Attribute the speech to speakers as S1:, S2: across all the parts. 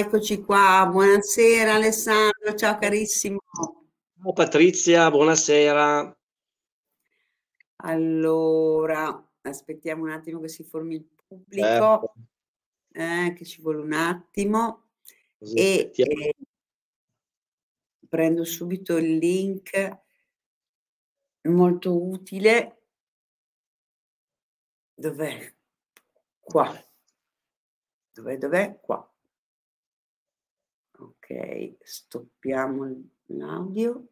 S1: eccoci qua. Buonasera Alessandro, ciao carissimo.
S2: Ciao Patrizia, buonasera.
S1: Allora, aspettiamo un attimo che si formi il pubblico,
S2: Certo.
S1: eh, che ci vuole un attimo
S2: Così
S1: e, e prendo subito il link molto utile. Dov'è? Qua. Dov'è? Dov'è? Qua. Ok, stoppiamo l'audio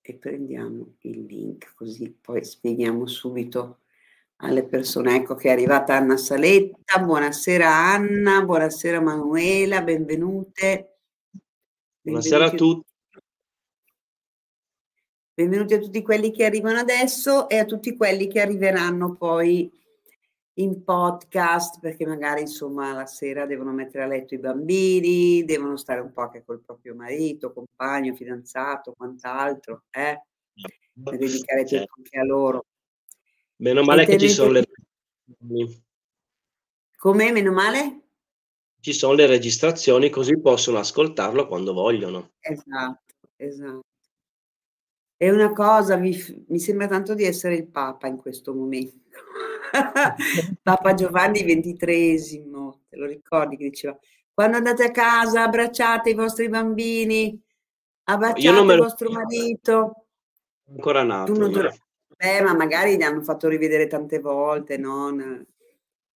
S1: e prendiamo il link così poi spieghiamo subito alle persone. Ecco che è arrivata Anna Saletta. Buonasera Anna, buonasera Manuela, benvenute.
S2: Buonasera a tutti.
S1: benvenuti a tutti quelli che arrivano adesso e a tutti quelli che arriveranno poi in podcast perché magari insomma la sera devono mettere a letto i bambini, devono stare un po' anche col proprio marito, compagno, fidanzato, quant'altro, eh? Per dedicare
S2: Certo.
S1: tempo anche a loro.
S2: Meno male che ci sono le
S1: come meno male?
S2: ci sono le registrazioni così possono ascoltarlo quando vogliono.
S1: Esatto, esatto. E una cosa, mi, mi sembra tanto di essere il Papa in questo momento. Papa Giovanni XXIII, te lo ricordi che diceva, quando andate a casa abbracciate i vostri bambini, abbracciate
S2: non
S1: il
S2: lo
S1: vostro marito.
S2: ancora nato.
S1: non lo... Beh, ma magari li hanno fatto rivedere tante volte, no?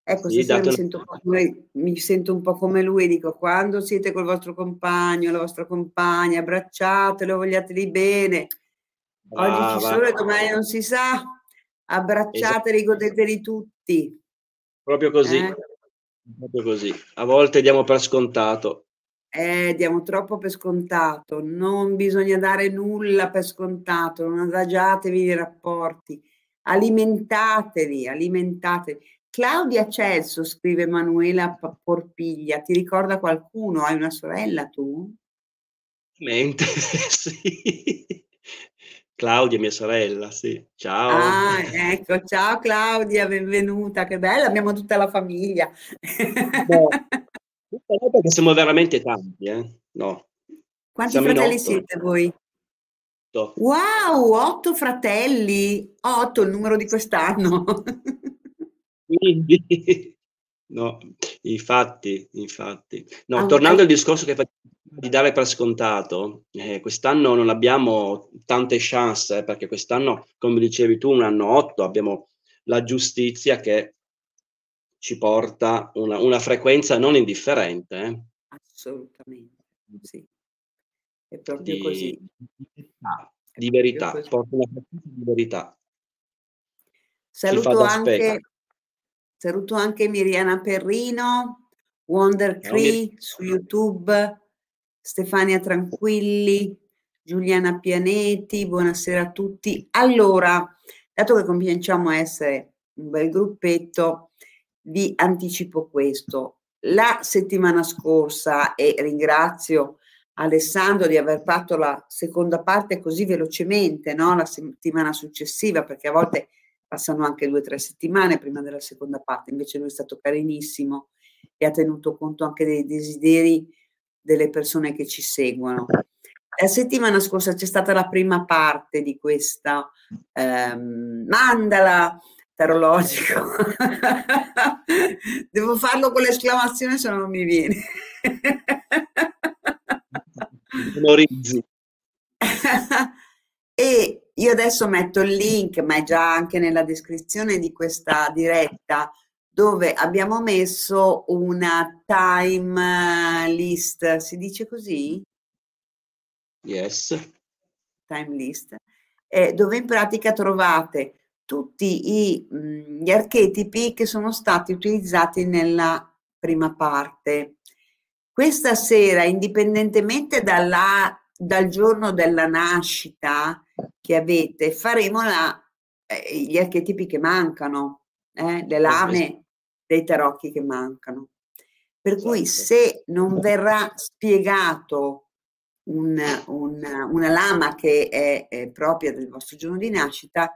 S1: Ecco,
S2: Sì,
S1: mi sento, un po' come, mi sento un po' come lui dico, quando siete col vostro compagno, la vostra compagna, abbracciatelo, vogliateli bene. Oggi ci sono e domani non si sa.
S2: Esatto.
S1: Abbracciateli, godeteli tutti.
S2: Proprio così.
S1: Eh?
S2: Proprio così. A volte diamo per scontato.
S1: Eh, diamo troppo per scontato, non bisogna dare nulla per scontato, non adagiatevi nei rapporti, alimentatevi, alimentatevi. Claudia Celso, scrive Emanuela P- Porpiglia, ti ricorda qualcuno? Hai una sorella tu?
S2: Mente, sì. Claudia, mia sorella, sì. Ciao.
S1: Ah, ecco, ciao Claudia, benvenuta, che bella, abbiamo tutta la famiglia.
S2: No, perché siamo veramente tanti, eh? No,
S1: Quanti
S2: siamo
S1: fratelli siete voi?
S2: Otto.
S1: Wow, otto fratelli, otto il numero di quest'anno.
S2: Quindi, no, infatti, infatti. No,
S1: Ah,
S2: tornando al discorso che facevo di dare per scontato, eh, quest'anno non abbiamo tante chance, eh, perché quest'anno, come dicevi tu, un anno otto, abbiamo la giustizia che ci porta una, una frequenza non indifferente, eh,
S1: Assolutamente, sì, è proprio così.
S2: di, verità,
S1: È
S2: di verità,
S1: così.
S2: porta una frequenza di verità.
S1: Saluto anche, saluto anche Miriana Perrino, Wonder Cree su YouTube, Stefania Tranquilli, Giuliana Pianeti, buonasera a tutti. Allora, dato che cominciamo a essere un bel gruppetto, vi anticipo questo. La settimana scorsa, e ringrazio Alessandro di aver fatto la seconda parte così velocemente, no? La settimana successiva, perché a volte passano anche due o tre settimane prima della seconda parte, invece lui è stato carinissimo e ha tenuto conto anche dei desideri delle persone che ci seguono. La settimana scorsa c'è stata la prima parte di questa ehm, mandala tarologico. Devo farlo con l'esclamazione se no non mi viene.
S2: Memorizzi.
S1: e io adesso metto il link, ma è già anche nella descrizione di questa diretta, dove abbiamo messo una time list, si dice così?
S2: Yes.
S1: Time list, eh, dove in pratica trovate tutti i, mh, mhmm, gli archetipi che sono stati utilizzati nella prima parte. Questa sera, indipendentemente dalla, dal giorno della nascita che avete, faremo la, eh, gli archetipi che mancano, eh, le lame dei tarocchi che mancano. Per cui esatto. se non verrà spiegato un, un, una lama che è, è propria del vostro giorno di nascita,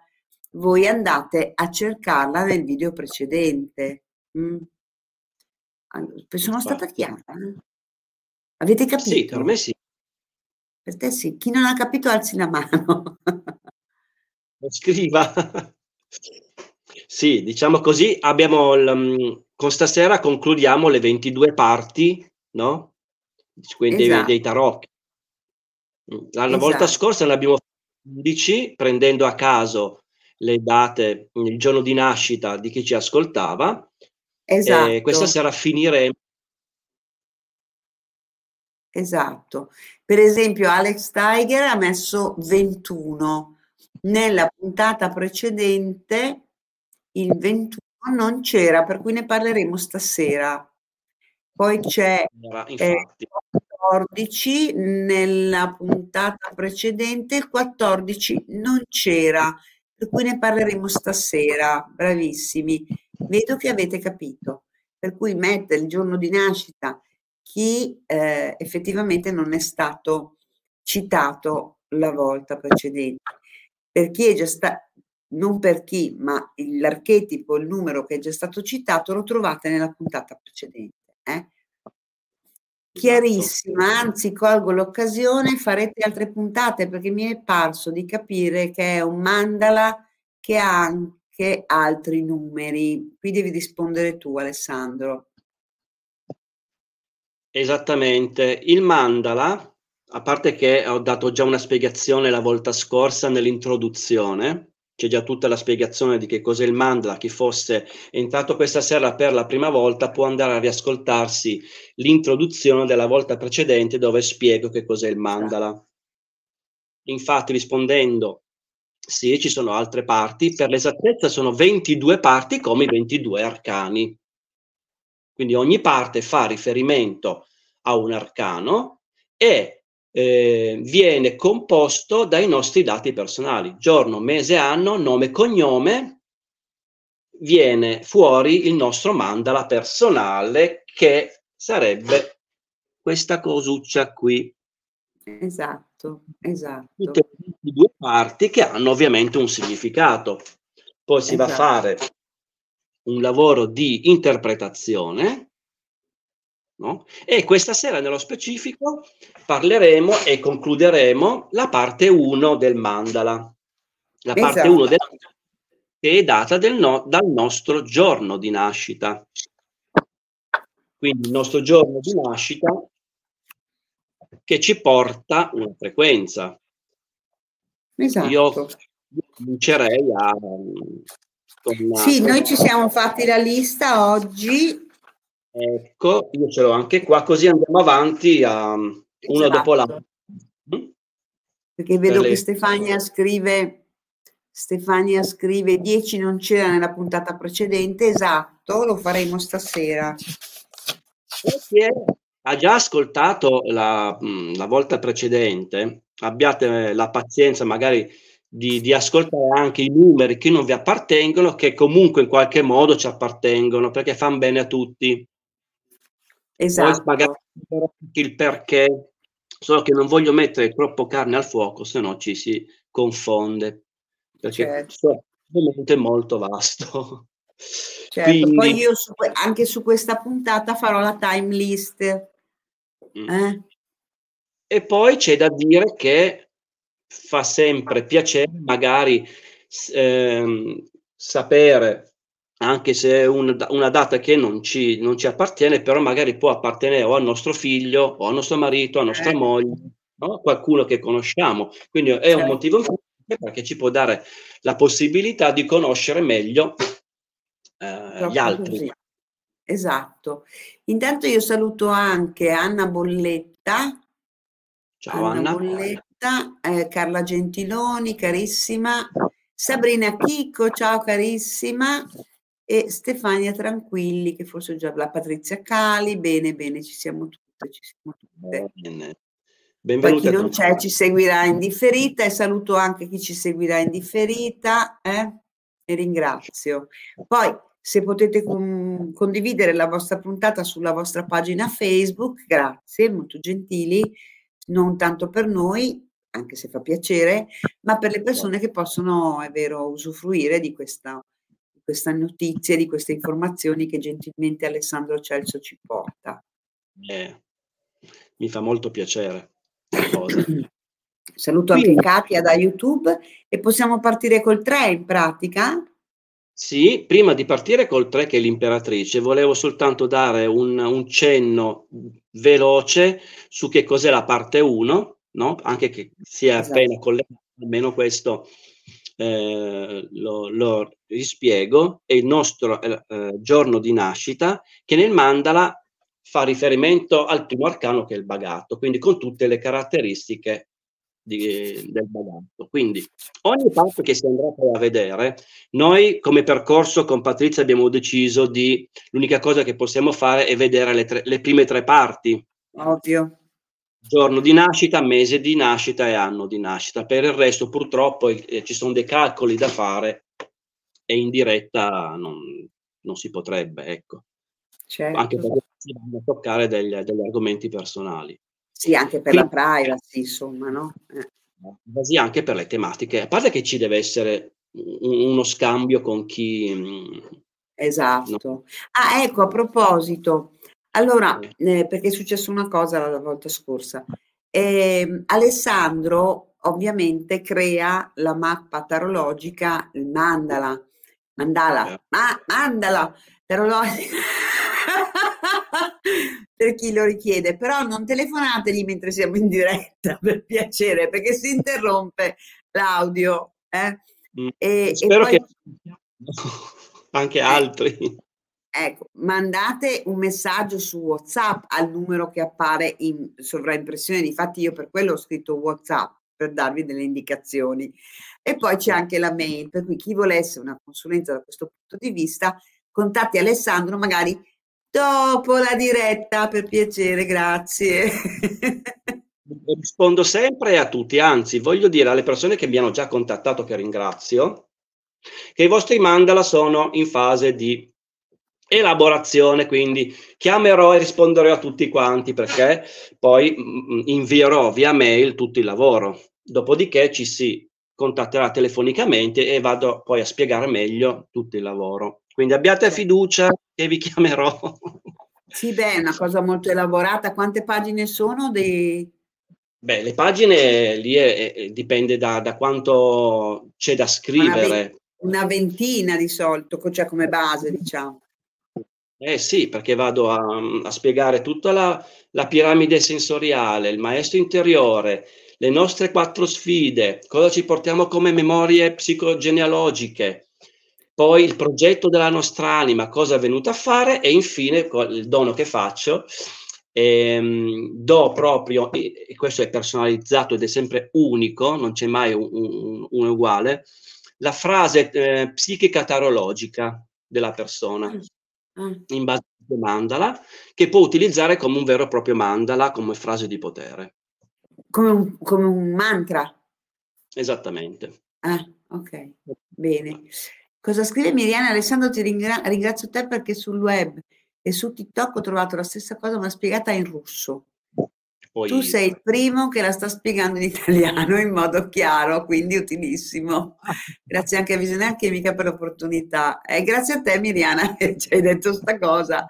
S1: voi andate a cercarla nel video precedente. Mm. sono stata chiara? Avete capito?
S2: Sì, per me sì.
S1: Per te sì. Chi non ha capito alzi la mano.
S2: Scriva. sì, diciamo così, abbiamo il, mm, con stasera concludiamo le 22 parti, no? Quindi esatto. dei, dei tarocchi. Mm, la esatto. volta scorsa ne abbiamo 11 prendendo a caso le date, il giorno di nascita di chi ci ascoltava.
S1: Esatto.
S2: E questa sera finiremo.
S1: Esatto. Per esempio Alex Tiger ha messo 21. Nella puntata precedente il 21 non c'era, per cui ne parleremo stasera. Poi c'è eh, 14 nella puntata precedente, il 14 non c'era per cui ne parleremo stasera. Bravissimi. Vedo che avete capito. Per cui mette il giorno di nascita chi eh, effettivamente non è stato citato la volta precedente. Per chi è già stato, non per chi, ma l'archetipo, il numero che è già stato citato, lo trovate nella puntata precedente. Eh? Chiarissima, anzi colgo l'occasione, farete altre puntate perché mi è parso di capire che è un mandala che ha anche altri numeri. Qui devi rispondere tu Alessandro.
S2: Esattamente, il mandala, a parte che ho dato già una spiegazione la volta scorsa nell'introduzione, c'è già tutta la spiegazione di che cos'è il mandala. Chi fosse entrato questa sera per la prima volta può andare a riascoltarsi l'introduzione della volta precedente dove spiego che cos'è il mandala. Infatti, rispondendo, sì, ci sono altre parti, per l'esattezza sono 22 parti come i 22 arcani. Quindi ogni parte fa riferimento a un arcano e eh, viene composto dai nostri dati personali, giorno, mese, anno, nome, cognome, viene fuori il nostro mandala personale che sarebbe questa cosuccia qui.
S1: Esatto, esatto.
S2: Tutte due parti che hanno ovviamente un significato. Poi si esatto. va a esatto. fare un lavoro di interpretazione No? E questa sera nello specifico parleremo e concluderemo la parte 1 del mandala. La parte 1 del mandala che è data no, dal nostro giorno di nascita. Quindi il nostro giorno di nascita che ci porta una frequenza.
S1: Esatto.
S2: Io comincerei a...
S1: Una... Sì, noi ci siamo fatti la lista oggi
S2: Ecco, io ce l'ho anche qua, così andiamo avanti a uno esatto. dopo l'altro.
S1: Mm? Perché vedo per che le... Stefania scrive, Stefania scrive 10 non c'era nella puntata precedente, esatto, lo faremo stasera.
S2: Ha già ascoltato la, mm, la volta precedente, abbiate la pazienza magari di, di, ascoltare anche i numeri che non vi appartengono, che comunque in qualche modo ci appartengono, perché fanno bene a tutti.
S1: Esatto.
S2: Poi il perché, solo che non voglio mettere troppo carne al fuoco, se no ci si confonde. Perché certo. è molto vasto.
S1: Certo, Quindi... poi io su, anche su questa puntata farò la time list. Mm. Eh?
S2: E poi c'è da dire che fa sempre piacere magari ehm, sapere, anche se è un, una data che non ci, non ci, appartiene, però magari può appartenere o al nostro figlio, o al nostro marito, a nostra eh. moglie, no? qualcuno che conosciamo. Quindi è un certo. motivo perché ci può dare la possibilità di conoscere meglio eh, gli altri. Così.
S1: Esatto. Intanto io saluto anche Anna Bolletta.
S2: Ciao Anna.
S1: Anna. Bolletta, eh, Carla Gentiloni, carissima. Sabrina Chicco, ciao carissima. E Stefania Tranquilli, che forse già la Patrizia Cali. Bene, bene, ci siamo tutte, ci siamo tutte. Bene. Benvenuti Poi chi non c'è ci seguirà in differita e saluto anche chi ci seguirà in differita eh? e ringrazio. Poi se potete con, condividere la vostra puntata sulla vostra pagina Facebook, grazie, molto gentili, non tanto per noi, anche se fa piacere, ma per le persone che possono, è vero, usufruire di questa, questa notizia, di queste informazioni che gentilmente Alessandro Celso ci porta.
S2: Eh, mi fa molto piacere.
S1: Saluto anche Katia da YouTube e possiamo partire col 3 in pratica.
S2: Sì, prima di partire col 3 che è l'imperatrice, volevo soltanto dare un, un cenno veloce su che cos'è la parte 1, no? anche che sia esatto. appena collegato, almeno questo eh, lo, lo, rispiego, è il nostro eh, eh, giorno di nascita che nel mandala fa riferimento al primo arcano che è il bagatto, quindi con tutte le caratteristiche di, del bagatto. Quindi ogni parte che si andrà poi a vedere, noi come percorso con Patrizia abbiamo deciso di, l'unica cosa che possiamo fare è vedere le, tre, le prime tre parti.
S1: Ovvio.
S2: Giorno di nascita, mese di nascita e anno di nascita. Per il resto purtroppo eh, ci sono dei calcoli da fare e in diretta non, non si potrebbe, ecco.
S1: Certo.
S2: Anche perché si vanno a toccare degli, degli argomenti personali.
S1: Sì, anche per Quindi, la privacy, insomma, no?
S2: Eh. Sì, anche per le tematiche. A parte che ci deve essere uno scambio con chi... Mm,
S1: esatto. No? Ah, ecco, a proposito, allora, eh, perché è successa una cosa la volta scorsa. Eh, Alessandro ovviamente crea la mappa tarologica, il mandala, mandala, ma, mandala tarologica per chi lo richiede, però non telefonategli mentre siamo in diretta, per piacere, perché si interrompe l'audio. Eh?
S2: Mm, e, Spero e poi, che anche altri.
S1: Ecco, mandate un messaggio su WhatsApp al numero che appare in sovraimpressione. Infatti, io per quello ho scritto WhatsApp per darvi delle indicazioni. E poi c'è anche la mail, per cui chi volesse una consulenza da questo punto di vista, contatti Alessandro, magari Dopo la diretta, per piacere, grazie.
S2: Rispondo sempre a tutti, anzi voglio dire alle persone che mi hanno già contattato, che ringrazio, che i vostri mandala sono in fase di elaborazione, quindi chiamerò e risponderò a tutti quanti perché poi mm, mm, invierò via mail tutto il lavoro. Dopodiché ci si contatterà telefonicamente e vado poi a spiegare meglio tutto il lavoro. Quindi abbiate fiducia che vi chiamerò.
S1: Sì, beh, è una cosa molto elaborata. Quante pagine sono? Dei...
S2: Beh, le pagine lì è, è, dipende da, da, quanto c'è da scrivere.
S1: Una ventina di solito, cioè come base, diciamo.
S2: Eh sì, perché vado a, a spiegare tutta la, la, piramide sensoriale, il maestro interiore, le nostre quattro sfide, cosa ci portiamo come memorie psicogenealogiche, poi il progetto della nostra anima, cosa è venuto a fare e infine il dono che faccio. Ehm, do proprio, e questo è personalizzato ed è sempre unico, non c'è mai un, un, un uguale, la frase eh, psichica tarologica della persona mm. in base a mandala che può utilizzare come un vero e proprio mandala come frase di potere.
S1: Come un, come un mantra.
S2: Esattamente.
S1: Ah, ok, bene. Cosa scrive Miriana? Alessandro, ti ringra- ringrazio te perché sul web e su TikTok ho trovato la stessa cosa, ma spiegata in russo. Poi... Tu sei il primo che la sta spiegando in italiano in modo chiaro, quindi utilissimo. Grazie anche a Visionaria Chimica per l'opportunità. E grazie a te, Miriana, che ci hai detto questa cosa.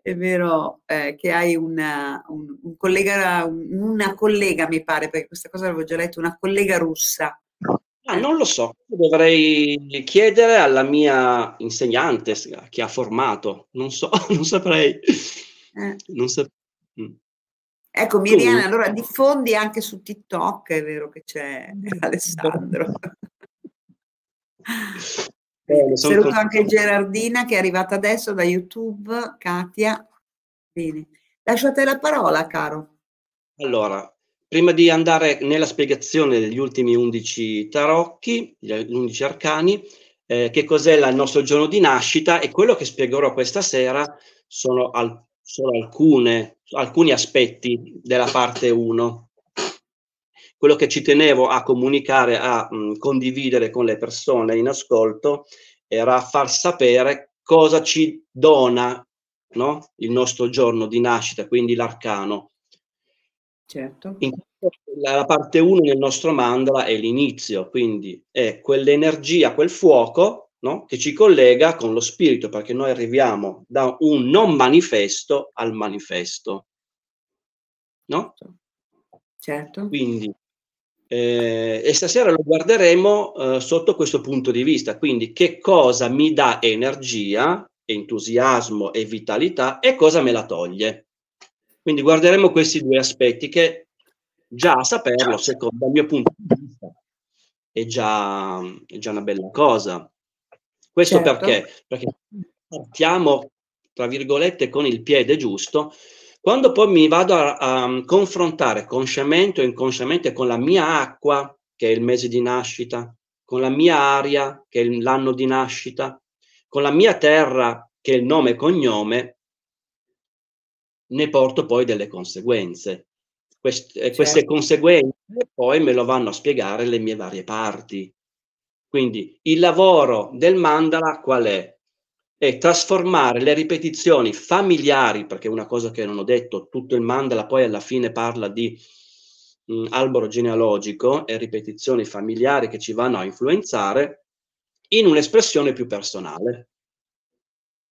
S1: È vero eh, che hai una, un, un collega, un, una collega, mi pare, perché questa cosa l'avevo già letto, una collega russa
S2: Ah, non lo so, dovrei chiedere alla mia insegnante che ha formato, non so, non saprei.
S1: Eh.
S2: Non sap- mm.
S1: Ecco, Miriana, allora diffondi anche su TikTok, è vero che c'è Alessandro.
S2: Bene, son
S1: Saluto anche Gerardina che è arrivata adesso da YouTube, Katia. Bene. Lascio a te la parola, caro.
S2: Allora, prima di andare nella spiegazione degli ultimi 11 tarocchi, gli 11 arcani, eh, che cos'è il nostro giorno di nascita e quello che spiegherò questa sera sono, al- sono alcune, alcuni aspetti della parte 1. Quello che ci tenevo a comunicare, a mh, condividere con le persone in ascolto, era far sapere cosa ci dona no? il nostro giorno di nascita, quindi l'arcano.
S1: Certo.
S2: In- la parte 1 nel nostro mandala è l'inizio, quindi è quell'energia, quel fuoco no? che ci collega con lo spirito, perché noi arriviamo da un non manifesto al manifesto. No?
S1: Certo.
S2: Quindi, eh, e stasera lo guarderemo eh, sotto questo punto di vista, quindi che cosa mi dà energia, entusiasmo e vitalità e cosa me la toglie. Quindi guarderemo questi due aspetti che già a saperlo, secondo il mio punto di vista, è già, è già una bella cosa. Questo
S1: Certo.
S2: perché? Perché partiamo, tra virgolette, con il piede giusto, quando poi mi vado a, a confrontare consciamente o inconsciamente con la mia acqua, che è il mese di nascita, con la mia aria, che è l'anno di nascita, con la mia terra, che è il nome e cognome, ne porto poi delle conseguenze. Quest- eh, Queste
S1: Certo.
S2: conseguenze poi me lo vanno a spiegare le mie varie parti. Quindi il lavoro del mandala qual è? È trasformare le ripetizioni familiari, perché è una cosa che non ho detto, tutto il mandala poi alla fine parla di mh, albero genealogico e ripetizioni familiari che ci vanno a influenzare in un'espressione più personale.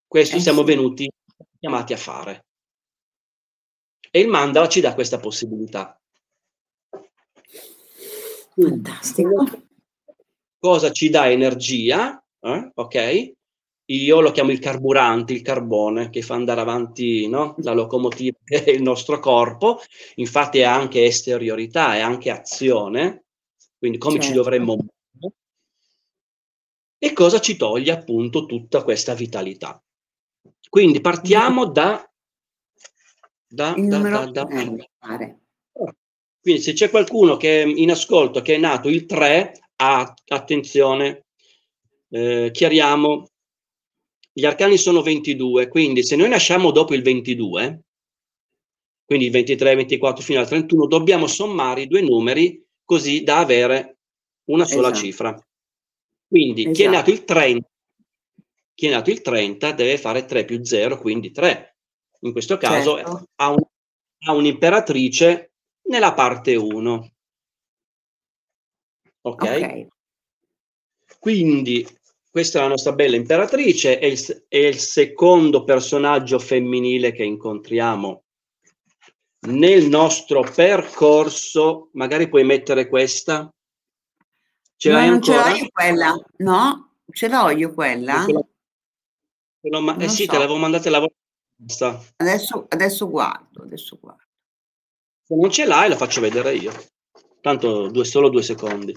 S2: Questo
S1: Eh
S2: siamo venuti chiamati a fare. E il mandala ci dà questa possibilità.
S1: Fantastico.
S2: Cosa ci dà energia, eh? ok? Io lo chiamo il carburante, il carbone che fa andare avanti no? la locomotiva è il nostro corpo, infatti è anche esteriorità, è anche azione, quindi come ci
S1: Certo.
S2: dovremmo muovere. E cosa ci toglie appunto tutta questa vitalità. Quindi partiamo da... da, da, da, da-
S1: eh,
S2: quindi se c'è qualcuno che è in ascolto che è nato il 3, ah, attenzione, eh, chiariamo, gli arcani sono 22, quindi se noi nasciamo dopo il 22, quindi il 23, 24 fino al 31, dobbiamo sommare i due numeri così da avere una sola
S1: Esatto.
S2: cifra. Quindi chi è
S1: Esatto.
S2: nato il 30, chi è nato il 30 deve fare 3 più 0, quindi 3. In questo caso
S1: Certo.
S2: ha, un- ha un'imperatrice nella parte 1. Ok? Quindi questa è la nostra bella imperatrice, è il, è il secondo personaggio femminile che incontriamo nel nostro percorso. Magari puoi mettere questa. Ce l'hai
S1: non ce
S2: ancora?
S1: l'ho io quella. No, ce l'ho io quella.
S2: Ce l'ho- ce l'ho ma- eh sì,
S1: so.
S2: te l'avevo mandata la volta.
S1: Adesso, adesso guardo, adesso guardo.
S2: Se non ce l'hai, la faccio vedere io. Tanto due, solo due secondi.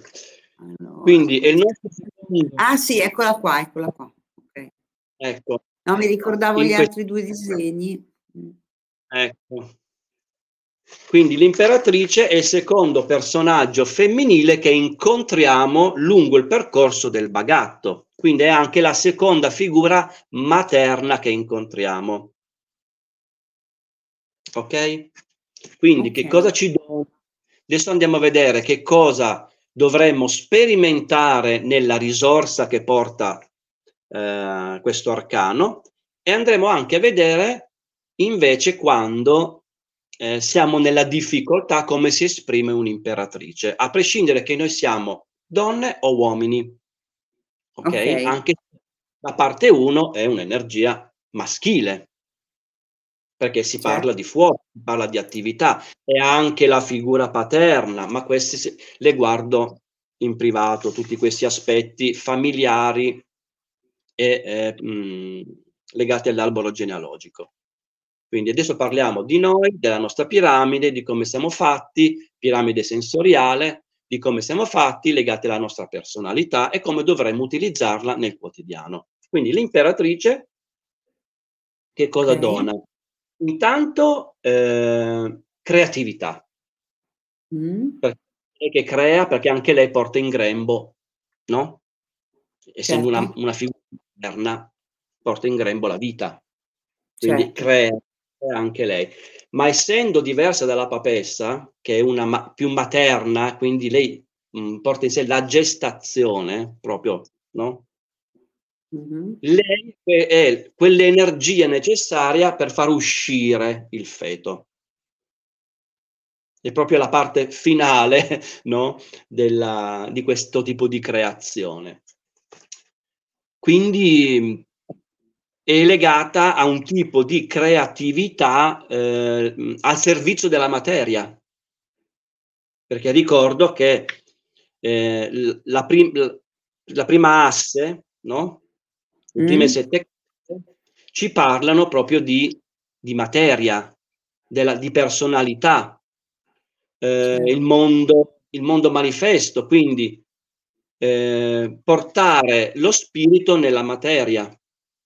S1: Allora.
S2: Quindi è il nostro
S1: Ah sì, eccola qua, eccola qua. Ok.
S2: Ecco,
S1: No, mi ricordavo
S2: In
S1: gli altri due disegni. Mm.
S2: ecco. Quindi l'imperatrice è il secondo personaggio femminile che incontriamo lungo il percorso del bagatto. Quindi è anche la seconda figura materna che incontriamo. Ok? Quindi che
S1: Ok.
S2: cosa ci dona? Adesso andiamo a vedere che cosa dovremmo sperimentare nella risorsa che porta eh, questo arcano e andremo anche a vedere invece quando eh, siamo nella difficoltà come si esprime un'imperatrice, a prescindere che noi siamo donne o uomini. Ok?
S1: Ok.
S2: Anche la parte 1 è un'energia maschile perché si parla di fuoco, si parla di attività e anche la figura paterna, ma queste le guardo in privato tutti questi aspetti familiari e eh, mh, legati all'albero genealogico. Quindi adesso parliamo di noi, della nostra piramide, di come siamo fatti, piramide sensoriale, di come siamo fatti, legati alla nostra personalità e come dovremmo utilizzarla nel quotidiano. Quindi l'imperatrice che cosa okay. dona? Intanto eh, creatività. Mm. Perché crea, perché anche lei porta in grembo, no? Essendo certo. una, una figura interna, porta in grembo la vita. Quindi certo. crea anche lei. Ma essendo diversa dalla papessa, che è una ma- più materna, quindi lei mh, mm, porta in sé la gestazione, proprio, no? Mm-hmm. Lei è quell'energia necessaria per far uscire il feto. È proprio la parte finale no? Della, di questo tipo di creazione. Quindi è legata a un tipo di creatività eh, al servizio della materia. Perché ricordo che eh, la, prim- la, prima asse, no? Le prime mm. sette ci parlano proprio di, di materia, della, di personalità, eh, il, mondo, il mondo manifesto, quindi eh, portare lo spirito nella materia.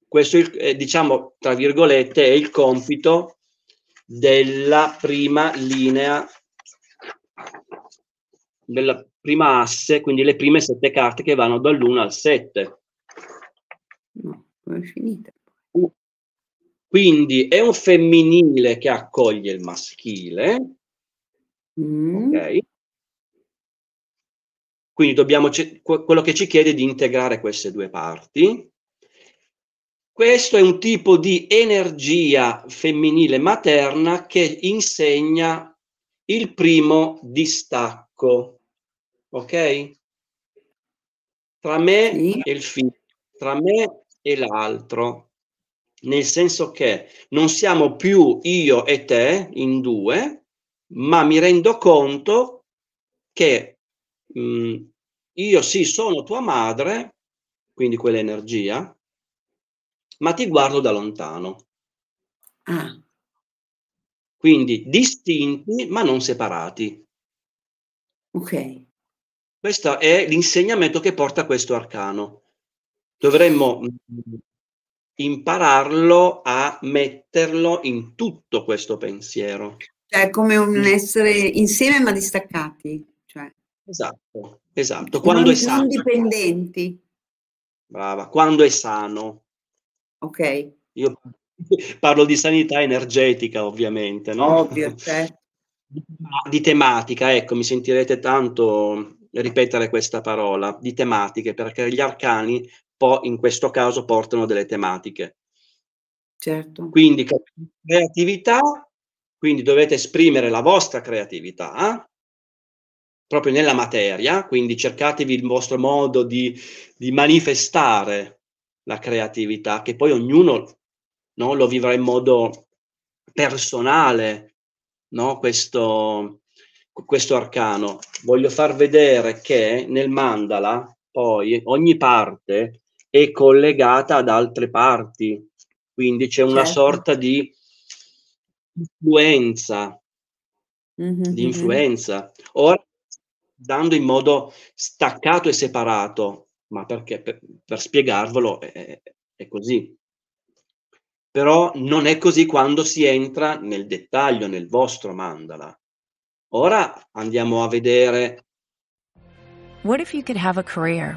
S2: Questo, è, diciamo, tra virgolette, è il compito della prima linea, della prima asse, quindi le prime sette carte che vanno dall'1 al 7.
S1: No, è finita.
S2: Quindi è un femminile che accoglie il maschile. Mm. Ok. Quindi dobbiamo, quello che ci chiede è di integrare queste due parti. Questo è un tipo di energia femminile materna che insegna il primo distacco. Ok? Tra me sì. e il figlio, tra me e l'altro, nel senso che non siamo più io e te in due, ma mi rendo conto che mh, mm, io sì sono tua madre, quindi quell'energia, ma ti guardo da lontano. Ah. Quindi distinti ma non separati.
S1: Ok.
S2: Questo è l'insegnamento che porta questo arcano dovremmo mm, impararlo a metterlo in tutto questo pensiero.
S1: Cioè, come un essere insieme ma distaccati. Cioè.
S2: Esatto, esatto. Quando non, è sano.
S1: Indipendenti.
S2: Brava, quando è sano.
S1: Ok.
S2: Io parlo di sanità energetica, ovviamente, no?
S1: Ovvio, certo.
S2: Di tematica, ecco, mi sentirete tanto ripetere questa parola, di tematiche, perché gli arcani po' in questo caso portano delle tematiche.
S1: Certo.
S2: Quindi creatività, quindi dovete esprimere la vostra creatività proprio nella materia, quindi cercatevi il vostro modo di, di manifestare la creatività, che poi ognuno no, lo vivrà in modo personale, no, questo, questo arcano. Voglio far vedere che nel mandala poi ogni parte è collegata ad altre parti, quindi c'è una certo. sorta di influenza, mm-hmm. di mm-hmm. influenza. Ora, dando in modo staccato e separato, ma perché per, per spiegarvelo è, è così. Però non è così quando si entra nel dettaglio, nel vostro mandala. Ora andiamo a vedere.
S3: What if you could have a career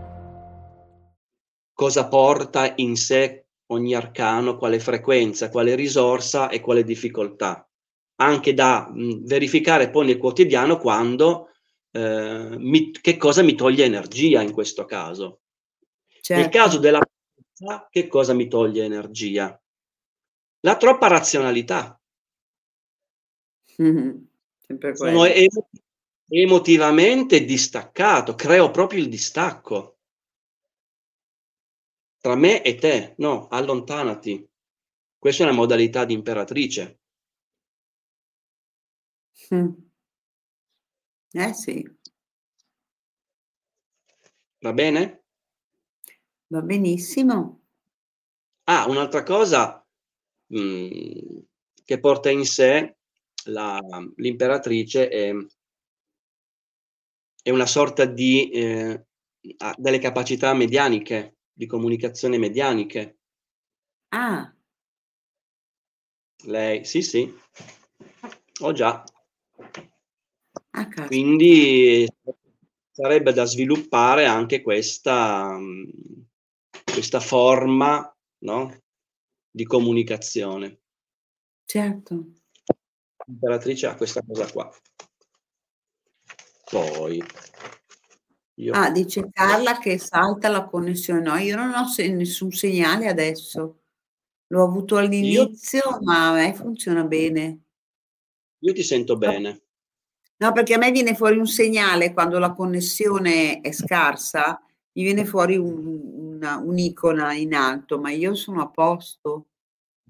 S2: Cosa porta in sé ogni arcano, quale frequenza, quale risorsa e quale difficoltà. Anche da mh, verificare poi nel quotidiano quando eh, mi, che cosa mi toglie energia in questo caso. Certo. Nel caso della che cosa mi toglie energia? La troppa razionalità.
S1: Mm-hmm.
S2: Sono emo- emotivamente distaccato, creo proprio il distacco tra me e te. No, allontanati. Questa è una modalità di imperatrice.
S1: Mm. Eh sì.
S2: Va bene?
S1: Va benissimo.
S2: Ah, un'altra cosa mh, mm, che porta in sé la, l'imperatrice è, è, una sorta di eh, delle capacità medianiche, di comunicazione medianiche.
S1: Ah.
S2: Lei, sì, sì. Ho già.
S1: Ah,
S2: Quindi sarebbe da sviluppare anche questa, questa forma no? di comunicazione.
S1: Certo.
S2: L'imperatrice ha questa cosa qua. Poi.
S1: Io... Ah, dice Carla che salta la connessione. No, io non ho se- nessun segnale adesso. L'ho avuto all'inizio, io... ma a me funziona bene.
S2: Io ti sento bene.
S1: No, perché a me viene fuori un segnale quando la connessione è scarsa, mi viene fuori un, una, un'icona in alto, ma io sono a posto.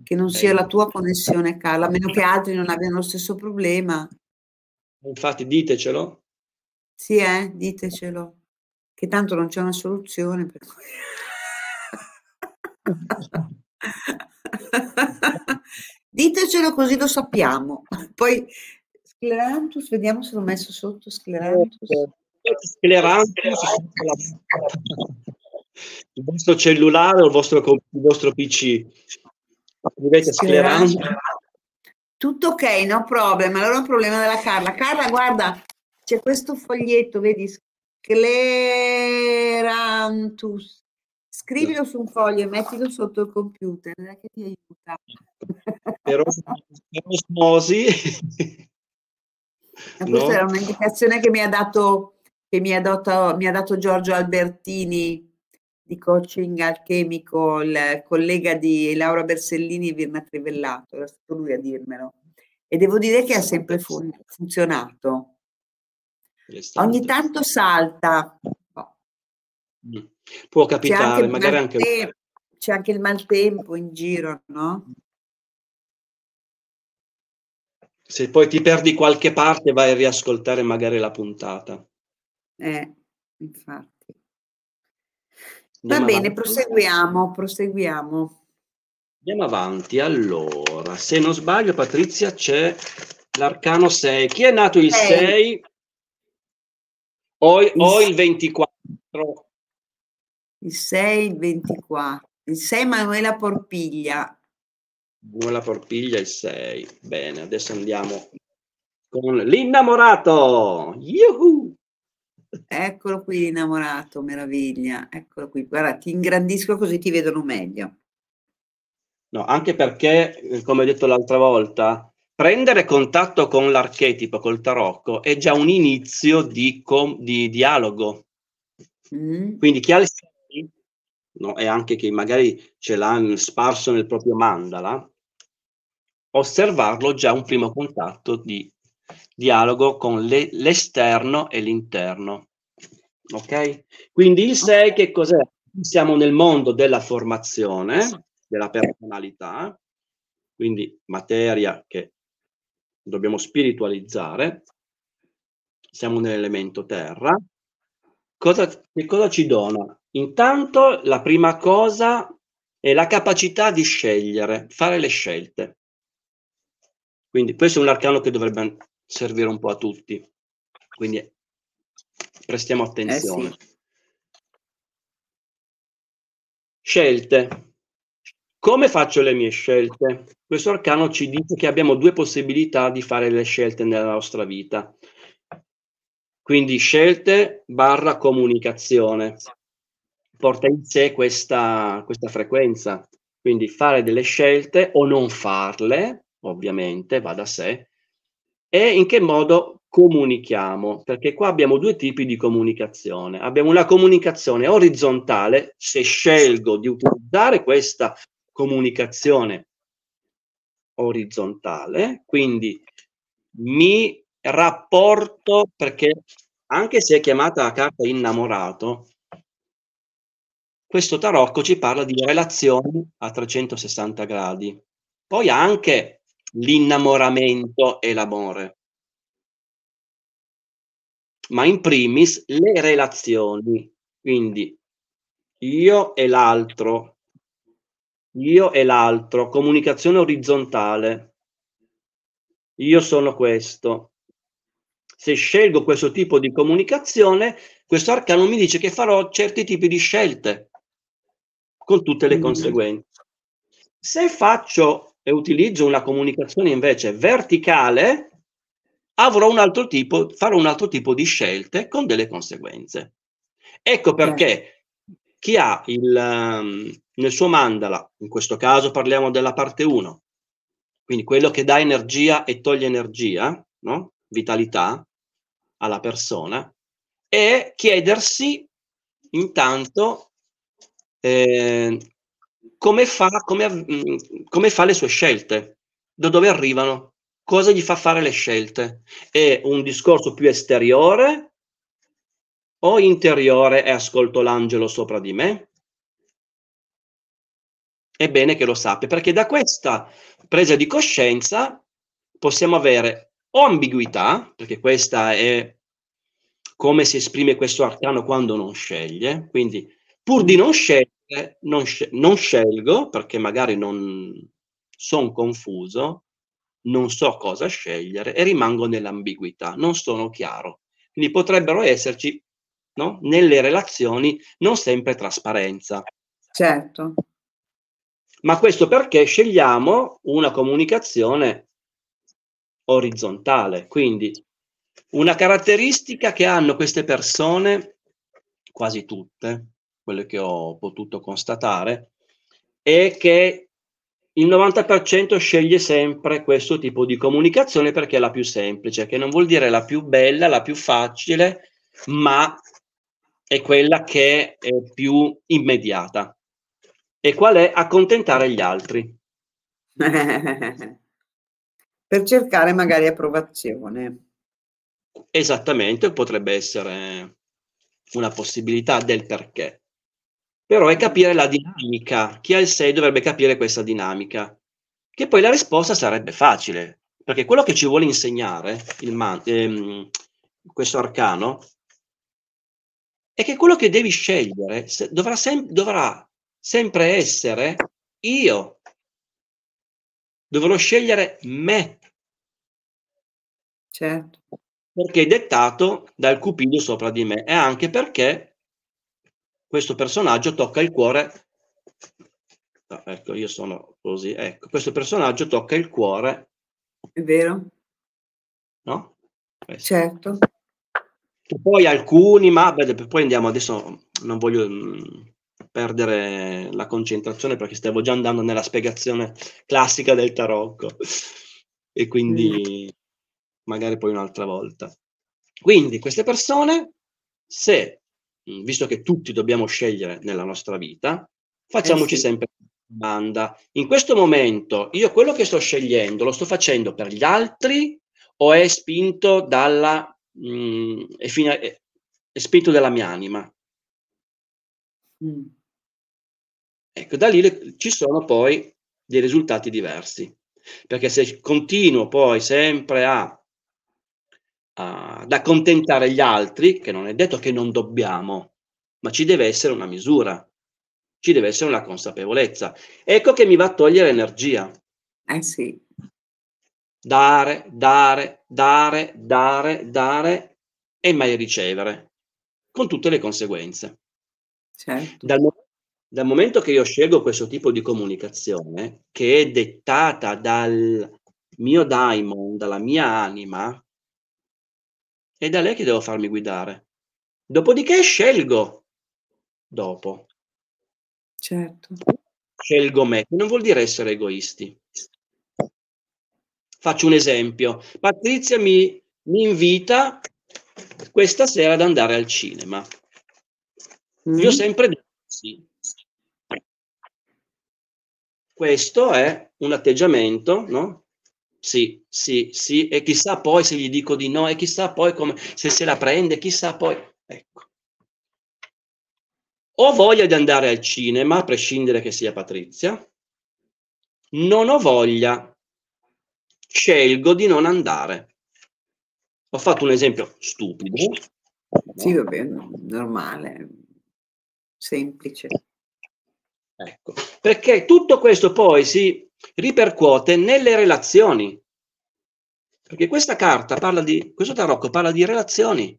S1: Che non sia la tua connessione, Carla, a meno che altri non abbiano lo stesso problema.
S2: Infatti, ditecelo.
S1: Sì, eh, ditecelo, che tanto non c'è una soluzione. Per ditecelo così lo sappiamo. Poi Sclerantus, vediamo se l'ho messo sotto Sclerantus.
S2: Sclerantus, il vostro cellulare o il vostro, il vostro PC. Scrivete Sclerantus.
S1: Tutto ok, no problem. Allora un problema della Carla. Carla, guarda, c'è questo foglietto, vedi? Sclerantus. Scrivilo su un foglio e mettilo sotto il computer, che ti aiuta.
S2: Per osmosi
S1: questa no? era un'indicazione che mi ha dato, che mi ha dato, mi ha dato Giorgio Albertini di coaching alchemico, il collega di Laura Bersellini e Virna Trivellato, era stato lui a dirmelo. E devo dire che ha sempre fun- funzionato. Ogni tanto salta.
S2: Mm. Può capitare, c'è magari anche...
S1: C'è anche il maltempo in giro, no?
S2: Se poi ti perdi qualche parte, vai a riascoltare magari la puntata.
S1: Eh, infatti. Va Andiamo bene, avanti. proseguiamo, proseguiamo.
S2: Andiamo avanti. Allora, se non sbaglio, Patrizia, c'è l'arcano 6. Chi è nato il 6, 6 o, il, o il 24?
S1: Il 6, il 24. Il 6 Manuela Porpiglia.
S2: Buona Porpiglia il 6. Bene, adesso andiamo con l'innamorato. Yuhu!
S1: Eccolo qui l'innamorato, meraviglia. Eccolo qui. Guarda, ti ingrandisco così ti vedono meglio.
S2: No, anche perché, eh, come ho detto l'altra volta, prendere contatto con l'archetipo, col tarocco, è già un inizio di, com- di dialogo. Mm. Quindi chi ha il 6, no, e anche chi magari ce l'ha sparso nel proprio mandala, osservarlo già un primo contatto di dialogo con le, l'esterno e l'interno. Ok? Quindi il 6 che cos'è? Siamo nel mondo della formazione, della personalità, quindi materia che dobbiamo spiritualizzare. Siamo nell'elemento terra. Cosa, che cosa ci dona? Intanto la prima cosa è la capacità di scegliere, fare le scelte. Quindi questo è un arcano che dovrebbe servire un po' a tutti. Quindi prestiamo attenzione. Eh sì. Scelte. Come faccio le mie scelte? Questo arcano ci dice che abbiamo due possibilità di fare le scelte nella nostra vita. Quindi scelte barra comunicazione porta in sé questa, questa frequenza. Quindi fare delle scelte o non farle, ovviamente, va da sé, e in che modo comunichiamo, perché qua abbiamo due tipi di comunicazione. Abbiamo una comunicazione orizzontale, se scelgo di utilizzare questa comunicazione orizzontale, quindi mi rapporto, perché anche se è chiamata la carta innamorato, questo tarocco ci parla di relazioni a 360 gradi. Poi anche l'innamoramento e l'amore. Ma in primis le relazioni, quindi io e l'altro, io e l'altro, comunicazione orizzontale. Io sono questo. Se scelgo questo tipo di comunicazione, questo arcano mi dice che farò certi tipi di scelte con tutte le mm. conseguenze. Se faccio e utilizzo una comunicazione invece verticale, avrò un altro tipo, farò un altro tipo di scelte con delle conseguenze. Ecco perché chi ha il, um, nel suo mandala, in questo caso parliamo della parte 1, quindi quello che dà energia e toglie energia, no? vitalità alla persona, e chiedersi intanto eh, come, fa, come, mm, come fa le sue scelte, da dove arrivano, cosa gli fa fare le scelte. È un discorso più esteriore o interiore e ascolto l'angelo sopra di me? È bene che lo sappia, perché da questa presa di coscienza possiamo avere o ambiguità, perché questa è come si esprime questo arcano quando non sceglie, quindi Pur di non scegliere, non, sc- non scelgo perché magari non sono confuso, non so cosa scegliere e rimango nell'ambiguità, non sono chiaro. Quindi potrebbero esserci no? nelle relazioni non sempre trasparenza.
S1: Certo.
S2: Ma questo perché scegliamo una comunicazione orizzontale. Quindi una caratteristica che hanno queste persone, quasi tutte, quelle che ho potuto constatare, è che il 90% sceglie sempre questo tipo di comunicazione perché è la più semplice, che non vuol dire la più bella, la più facile, ma è quella che è più immediata. E qual è? Accontentare gli altri.
S1: per cercare magari approvazione.
S2: Esattamente, potrebbe essere una possibilità del perché però è capire la dinamica. Chi ha il 6 dovrebbe capire questa dinamica. Che poi la risposta sarebbe facile, perché quello che ci vuole insegnare il man- ehm, questo arcano è che quello che devi scegliere se- dovrà, sem- dovrà sempre essere io. Dovrò scegliere me.
S1: Certo.
S2: Perché è dettato dal cupido sopra di me e anche perché questo personaggio tocca il cuore. No, ecco, io sono così. Ecco, questo personaggio tocca il cuore.
S1: È vero?
S2: No? Questo.
S1: Certo.
S2: Che poi alcuni, ma beh, poi andiamo adesso, non voglio mm, perdere la concentrazione perché stavo già andando nella spiegazione classica del tarocco e quindi mm. magari poi un'altra volta. Quindi queste persone, se visto che tutti dobbiamo scegliere nella nostra vita, facciamoci eh sì. sempre domanda. In questo momento io quello che sto scegliendo lo sto facendo per gli altri o è spinto dalla mh, mhmm, è, fine, è, è, spinto dalla mia anima? Mm. Ecco, da lì le, ci sono poi dei risultati diversi. Perché se continuo poi sempre a ad accontentare gli altri, che non è detto che non dobbiamo, ma ci deve essere una misura, ci deve essere una consapevolezza. Ecco che mi va a togliere energia.
S1: Eh sì.
S2: Dare, dare, dare, dare, dare e mai ricevere, con tutte le conseguenze.
S1: Certo.
S2: Dal momento dal momento che io scelgo questo tipo di comunicazione, che è dettata dal mio daimon, dalla mia anima, è da lei che devo farmi guidare. Dopodiché scelgo dopo.
S1: Certo.
S2: Scelgo me, non vuol dire essere egoisti. Faccio un esempio. Patrizia mi, mi invita questa sera ad andare al cinema. Mm. Io ho sempre detto sì. Questo è un atteggiamento, no? Sì, sì, sì, e chissà poi se gli dico di no, e chissà poi come, se se la prende, chissà poi. Ecco. Ho voglia di andare al cinema, a prescindere che sia Patrizia, non ho voglia, scelgo di non andare. Ho fatto un esempio stupido.
S1: Sì, va bene, normale, semplice.
S2: Ecco, perché tutto questo poi si ripercuote nelle relazioni. Perché questa carta parla di, questo tarocco parla di relazioni.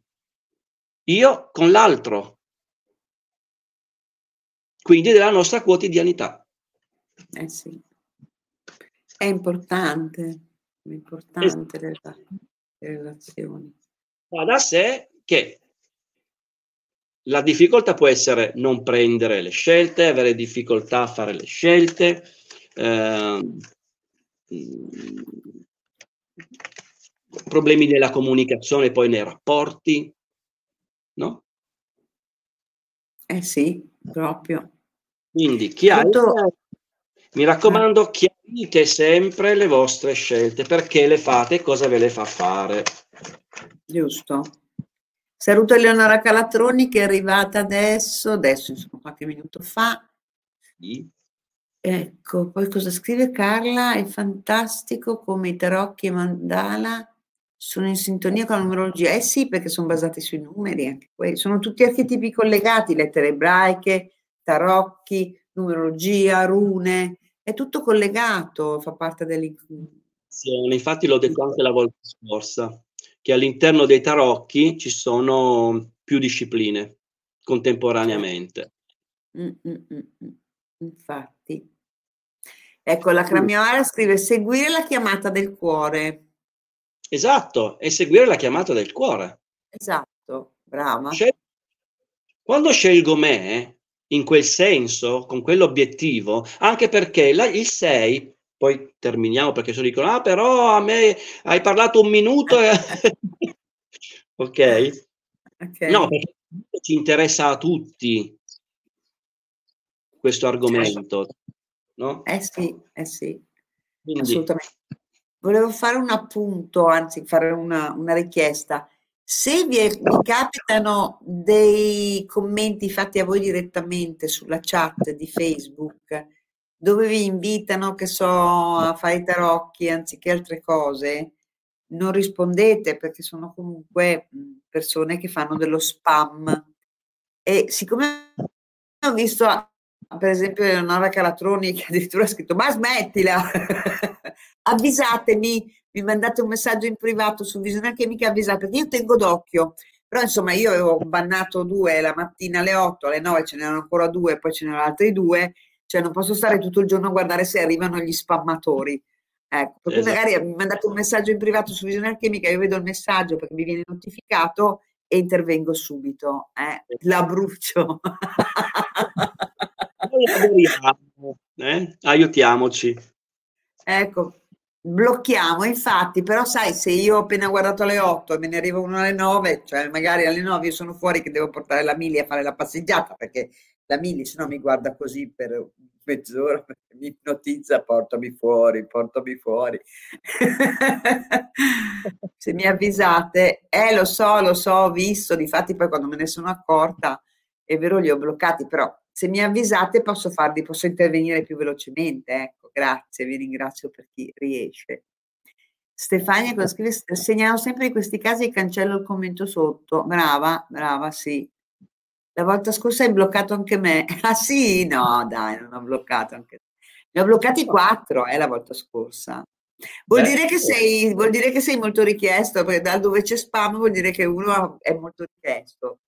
S2: Io con l'altro. Quindi della nostra quotidianità.
S1: Eh sì. È importante, è importante esatto. le relazioni.
S2: Va da sé che la difficoltà può essere non prendere le scelte, avere difficoltà a fare le scelte, eh, problemi nella comunicazione poi nei rapporti, no?
S1: Eh sì, proprio.
S2: Quindi chiarite, Tutto... mi raccomando, chiarite sempre le vostre scelte, perché le fate e cosa ve le fa fare.
S1: Giusto. Saluto Eleonora Calatroni che è arrivata adesso, adesso insomma qualche minuto fa. Sì. Ecco, poi cosa scrive Carla? È fantastico come i tarocchi e mandala sono in sintonia con la numerologia. Eh sì, perché sono basati sui numeri, anche quelli. sono tutti archetipi collegati, lettere ebraiche, tarocchi, numerologia, rune, è tutto collegato, fa parte dell'incontro.
S2: Sì, infatti l'ho detto anche la volta scorsa che all'interno dei tarocchi ci sono più discipline contemporaneamente.
S1: Mm, mm, mm, mm. Infatti. Ecco, la Cramiara scrive seguire la chiamata del cuore.
S2: Esatto, e seguire la chiamata del cuore.
S1: Esatto, brava.
S2: Scel- quando scelgo me, in quel senso, con quell'obiettivo, anche perché la, il 6 poi terminiamo perché se dicono, ah però a me hai parlato un minuto. E... ok? okay. No, perché ci interessa a tutti questo argomento. No?
S1: Eh sì, eh sì, Quindi. assolutamente. Volevo fare un appunto, anzi fare una, una richiesta. Se vi, è, vi, capitano dei commenti fatti a voi direttamente sulla chat di Facebook, dove vi invitano, che so, a fare i tarocchi anziché altre cose, non rispondete perché sono comunque persone che fanno dello spam. E siccome ho visto, per esempio, Eleonora Calatroni che addirittura ha scritto, ma smettila, avvisatemi, mi mandate un messaggio in privato su Visione Chimica, avvisate, perché io tengo d'occhio. Però insomma io avevo bannato due la mattina alle 8, alle 9 ce n'erano ancora due, poi ce n'erano altri due cioè non posso stare tutto il giorno a guardare se arrivano gli spammatori. Ecco, perché esatto. magari mi mandate un messaggio in privato su Visione Alchemica, io vedo il messaggio perché mi viene notificato e intervengo subito. Eh? La brucio.
S2: eh? Aiutiamoci.
S1: Ecco, blocchiamo, infatti, però sai, se io ho appena guardato alle 8 e me ne arriva uno alle 9, cioè magari alle 9 io sono fuori che devo portare la Mili a fare la passeggiata perché la Mili se no mi guarda così per mezz'ora, mi ipnotizza, portami fuori, portami fuori. se mi avvisate, eh lo so, lo so, ho visto, difatti poi quando me ne sono accorta, è vero li ho bloccati, però se mi avvisate posso farli, posso intervenire più velocemente, ecco, grazie, vi ringrazio per chi riesce. Stefania cosa scrive? Segnalo sempre in questi casi e cancello il commento sotto. Brava, brava, sì. La volta scorsa hai bloccato anche me. Ah sì, no, dai, non ho bloccato anche te. Ne ho bloccati quattro eh, la volta scorsa. Vuol, Beh, dire che sei, vuol dire che sei molto richiesto, perché da dove c'è spam vuol dire che uno è molto richiesto.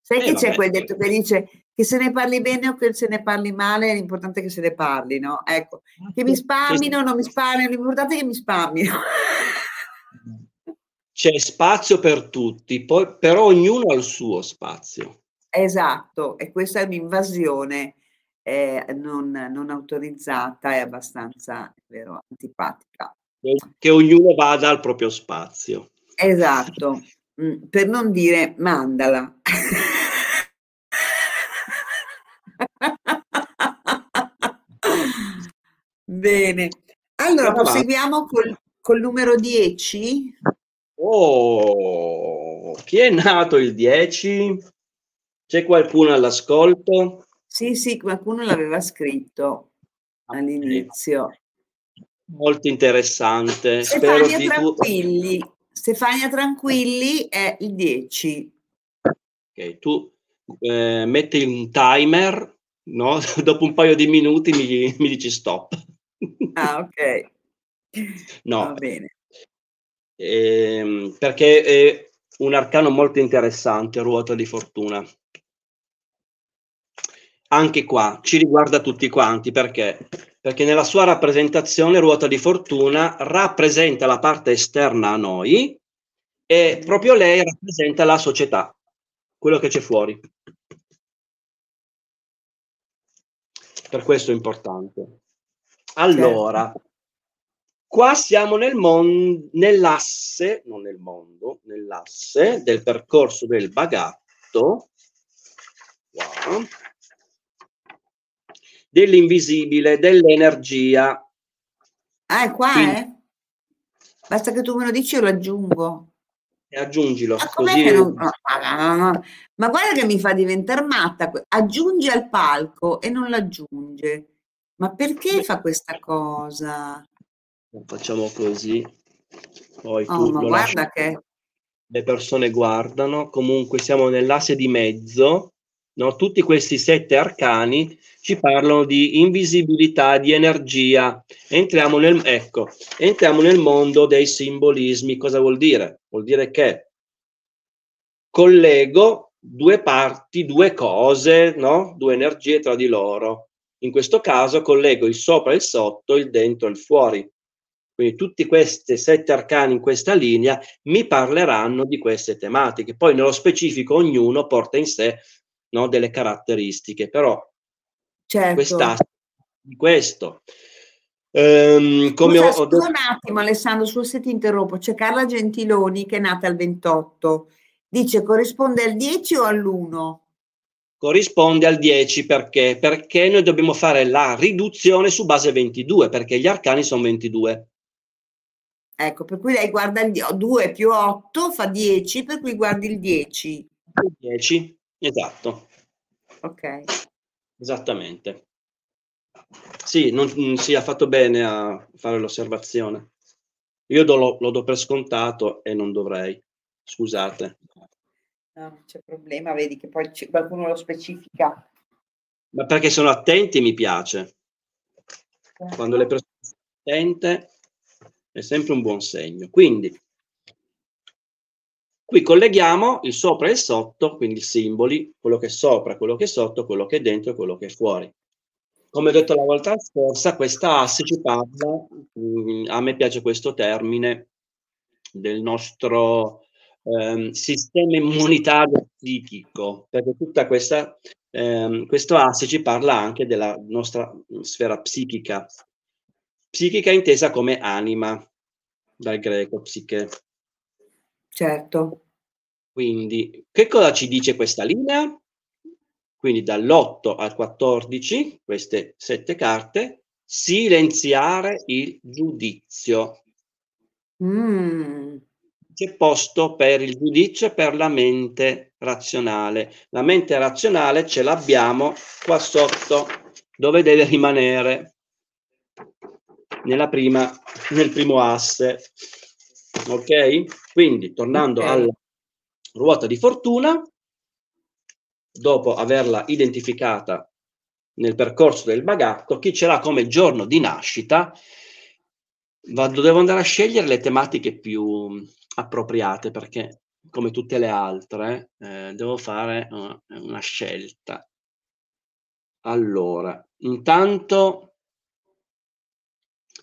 S1: Sai eh, che c'è quel detto che dice che se ne parli bene o che se ne parli male, l'importante è che se ne parli, no? Ecco, che mi spammino o non mi spammino, l'importante è che mi spammino.
S2: C'è spazio per tutti, poi, però ognuno ha il suo spazio.
S1: Esatto, e questa è un'invasione eh, non, non, autorizzata e abbastanza, vero, antipatica.
S2: Che ognuno vada al proprio spazio.
S1: Esatto, mm, per non dire mandala. Bene, allora proseguiamo col, col numero 10.
S2: Oh, chi è nato il 10? C'è qualcuno all'ascolto?
S1: Sì, sì, qualcuno l'aveva scritto all'inizio.
S2: Molto interessante.
S1: Stefania Spero Tranquilli. Tu... Stefania Tranquilli è il 10.
S2: Ok, tu eh, metti un timer, no? Dopo un paio di minuti mi, mi dici stop.
S1: Ah, ok.
S2: No. Va bene. Eh, perché è un arcano molto interessante, ruota di fortuna. Anche qua ci riguarda tutti quanti perché? Perché nella sua rappresentazione ruota di fortuna rappresenta la parte esterna a noi e proprio lei rappresenta la società, quello che c'è fuori. Per questo è importante. Allora, certo. qua siamo nel mon- nell'asse, non nel mondo, nell'asse del percorso del bagatto, wow, dell'invisibile, dell'energia.
S1: Ah, è qua, Quindi, eh? Basta che tu me lo dici, io lo aggiungo.
S2: E aggiungilo.
S1: Ma, così... non... Ma guarda che mi fa diventare matta. Aggiunge al palco e non l'aggiunge. Ma perché fa questa cosa?
S2: Facciamo così. Poi
S1: oh, ma guarda lasci... che...
S2: Le persone guardano. Comunque siamo nell'asse di mezzo. No? Tutti questi sette arcani ci parlano di invisibilità, di energia. Entriamo nel, ecco, entriamo nel mondo dei simbolismi. Cosa vuol dire? Vuol dire che collego due parti, due cose, no? due energie tra di loro. In questo caso collego il sopra e il sotto, il dentro e il fuori. Quindi tutti questi sette arcani in questa linea mi parleranno di queste tematiche. Poi nello specifico ognuno porta in sé no, delle caratteristiche, però
S1: certo.
S2: questa di questo. Um, come
S1: scusa, ho, ho un attimo Alessandro, scusa se ti interrompo, c'è Carla Gentiloni che è nata il 28, dice corrisponde al 10 o all'1?
S2: corrisponde al 10 perché? Perché noi dobbiamo fare la riduzione su base 22 perché gli arcani sono 22.
S1: Ecco, per cui lei guarda il 2 più 8 fa 10, per cui guardi il 10.
S2: Il 10, esatto.
S1: Ok.
S2: Esattamente. Sì, non, mm, sì, ha fatto bene a fare l'osservazione. Io do, lo do per scontato e non dovrei. Scusate.
S1: No, non c'è problema, vedi che poi qualcuno lo specifica.
S2: Ma perché sono attenti mi piace. Quando le persone sono attente è sempre un buon segno. Quindi, qui colleghiamo il sopra e il sotto, quindi i simboli, quello che è sopra, quello che è sotto, quello che è dentro e quello che è fuori. Come ho detto la volta scorsa, questa asse ci parla, mm, a me piace questo termine, del nostro ehm, sistema immunitario psichico, perché tutta questa, ehm, questo asse ci parla anche della nostra sfera psichica, psichica intesa come anima, dal greco psiche.
S1: Certo.
S2: Quindi, che cosa ci dice questa linea? Quindi dall'8 al 14, queste sette carte, silenziare il giudizio.
S1: Mm
S2: c'è posto per il giudizio e per la mente razionale. La mente razionale ce l'abbiamo qua sotto, dove deve rimanere nella prima, nel primo asse. Ok? Quindi, tornando okay. alla ruota di fortuna, dopo averla identificata nel percorso del bagatto, chi ce l'ha come giorno di nascita, vado, devo andare a scegliere le tematiche più appropriate perché come tutte le altre eh, devo fare uh, una scelta. Allora, intanto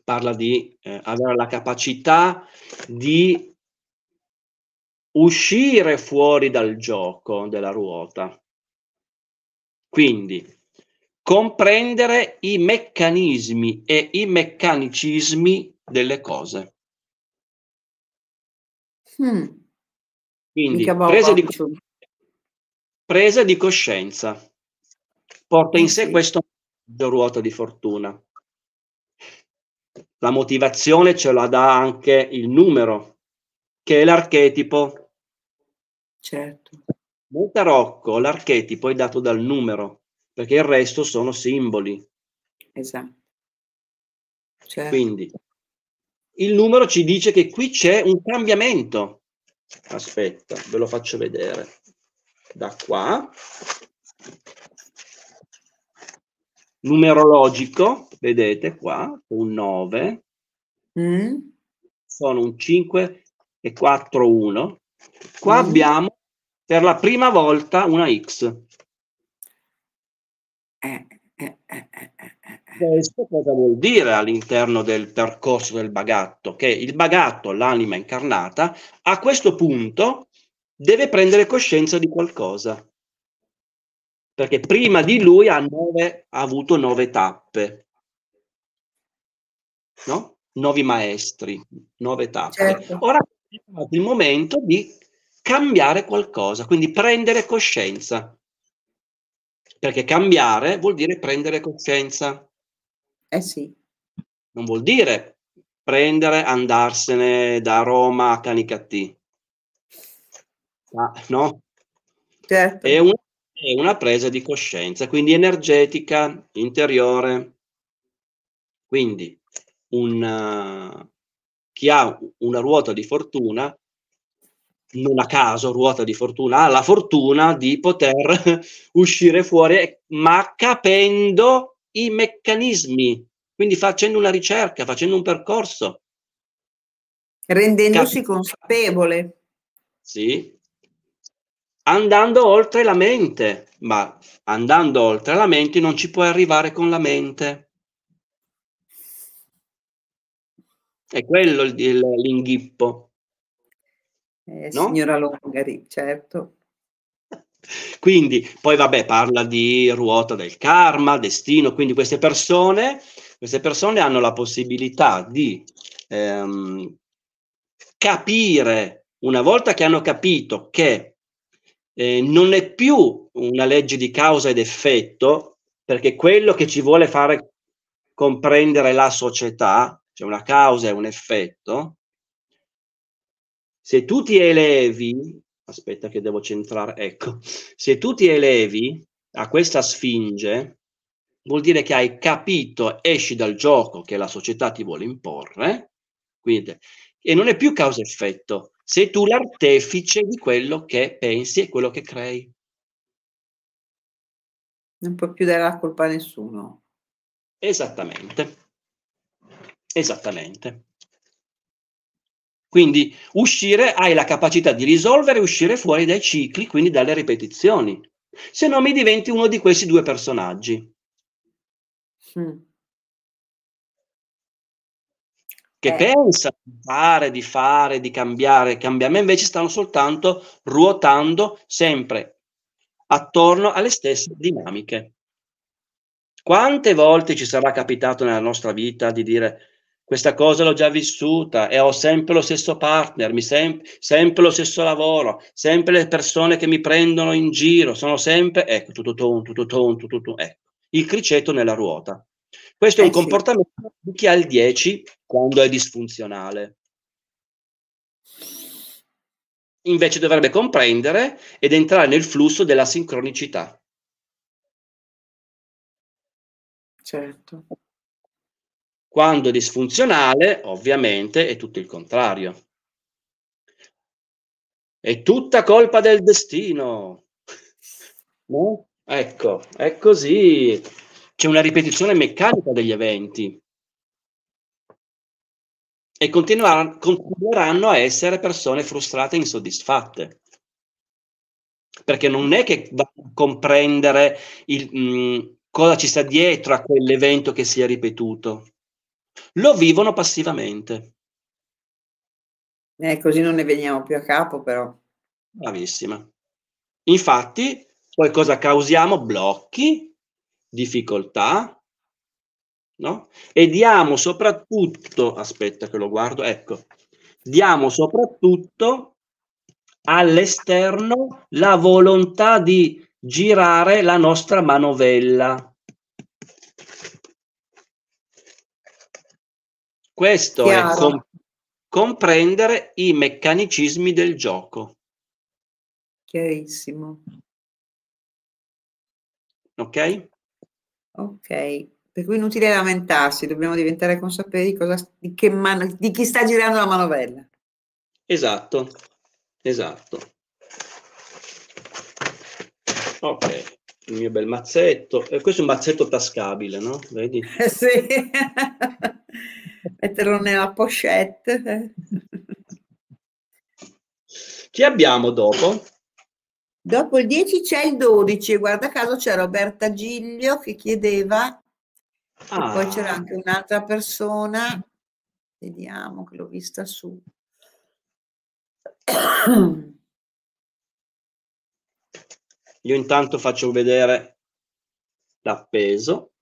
S2: parla di eh, avere la capacità di uscire fuori dal gioco della ruota. Quindi comprendere i meccanismi e i meccanicismi delle cose.
S1: Mm.
S2: Quindi presa di, presa di, coscienza porta in sé questo ruota di fortuna. La motivazione ce la dà anche il numero, che è l'archetipo.
S1: Certo.
S2: Nel tarocco l'archetipo è dato dal numero perché il resto sono simboli.
S1: Esatto. Certo.
S2: Quindi il numero ci dice che qui c'è un cambiamento. Aspetta, ve lo faccio vedere da qua. Numerologico, vedete qua, un 9, mm. sono un 5 e 4, 1. Qua mm. abbiamo per la prima volta una X.
S1: Eh, eh, eh,
S2: Questo cosa vuol dire all'interno del percorso del bagatto? Che il bagatto, l'anima incarnata, a questo punto deve prendere coscienza di qualcosa. Perché prima di lui ha, nove, ha avuto nove tappe, no? Nove maestri, nove tappe. Certo. Ora è il momento di cambiare qualcosa, quindi prendere coscienza perché cambiare vuol dire prendere coscienza.
S1: Eh sì.
S2: Non vuol dire prendere, andarsene da Roma a Canicattì. Ah, no?
S1: Certo.
S2: È, un, è una presa di coscienza, quindi energetica, interiore. Quindi un, chi ha una ruota di fortuna non a caso, ruota di fortuna, ha la fortuna di poter uscire fuori, ma capendo i meccanismi, quindi facendo una ricerca, facendo un percorso.
S1: Rendendosi Cap- consapevole.
S2: Sì. Andando oltre la mente, ma andando oltre la mente non ci puoi arrivare con la mente. È quello il, il, l'inghippo.
S1: Eh, no? Signora Longari, certo.
S2: Quindi, poi vabbè, parla di ruota del karma, destino, quindi queste persone, queste persone hanno la possibilità di ehm, capire, una volta che hanno capito che eh, non è più una legge di causa ed effetto, perché quello che ci vuole fare comprendere la società, cioè una causa e un effetto, se tu ti elevi, aspetta che devo centrare, ecco, se tu ti elevi a questa sfinge, vuol dire che hai capito, esci dal gioco che la società ti vuole imporre, quindi, e non è più causa-effetto, sei tu l'artefice di quello che pensi e quello che crei.
S1: Non puoi più dare la colpa a nessuno.
S2: Esattamente. Esattamente. Quindi uscire, hai la capacità di risolvere e uscire fuori dai cicli, quindi dalle ripetizioni. Se no mi diventi uno di questi due personaggi. Mm. Che eh. pensa di fare, di fare, di cambiare, cambiare, ma invece stanno soltanto ruotando sempre attorno alle stesse dinamiche. Quante volte ci sarà capitato nella nostra vita di dire questa cosa l'ho già vissuta e ho sempre lo stesso partner, mi sem- sempre lo stesso lavoro, sempre le persone che mi prendono in giro, sono sempre, ecco, tutto ton, tutto ton, tutto ecco, il criceto nella ruota. Questo è un eh sì. comportamento di chi ha il 10 quando è disfunzionale. Invece dovrebbe comprendere ed entrare nel flusso della sincronicità.
S1: Certo.
S2: Quando è disfunzionale, ovviamente, è tutto il contrario. È tutta colpa del destino. No? Ecco, è così. C'è una ripetizione meccanica degli eventi. E continueranno a essere persone frustrate e insoddisfatte. Perché non è che va a comprendere il, mh, cosa ci sta dietro a quell'evento che si è ripetuto. Lo vivono passivamente.
S1: Eh, così non ne veniamo più a capo, però.
S2: Bravissima. Infatti, poi cosa causiamo? Blocchi, difficoltà, no? E diamo soprattutto, aspetta che lo guardo, ecco, diamo soprattutto all'esterno la volontà di girare la nostra manovella. Questo Chiaro. è com- comprendere i meccanismi del gioco.
S1: Chiarissimo.
S2: Ok?
S1: Ok, per cui inutile lamentarsi, dobbiamo diventare consapevoli di, cosa, di, che man- di chi sta girando la manovella.
S2: Esatto, esatto. Ok, il mio bel mazzetto. E questo è un mazzetto tascabile, no? Vedi?
S1: Eh sì, metterlo nella pochette.
S2: Chi abbiamo dopo?
S1: Dopo il 10 c'è il 12, guarda caso c'è Roberta Giglio che chiedeva, ah. poi c'era anche un'altra persona, vediamo che l'ho vista su.
S2: Io intanto faccio vedere l'appeso.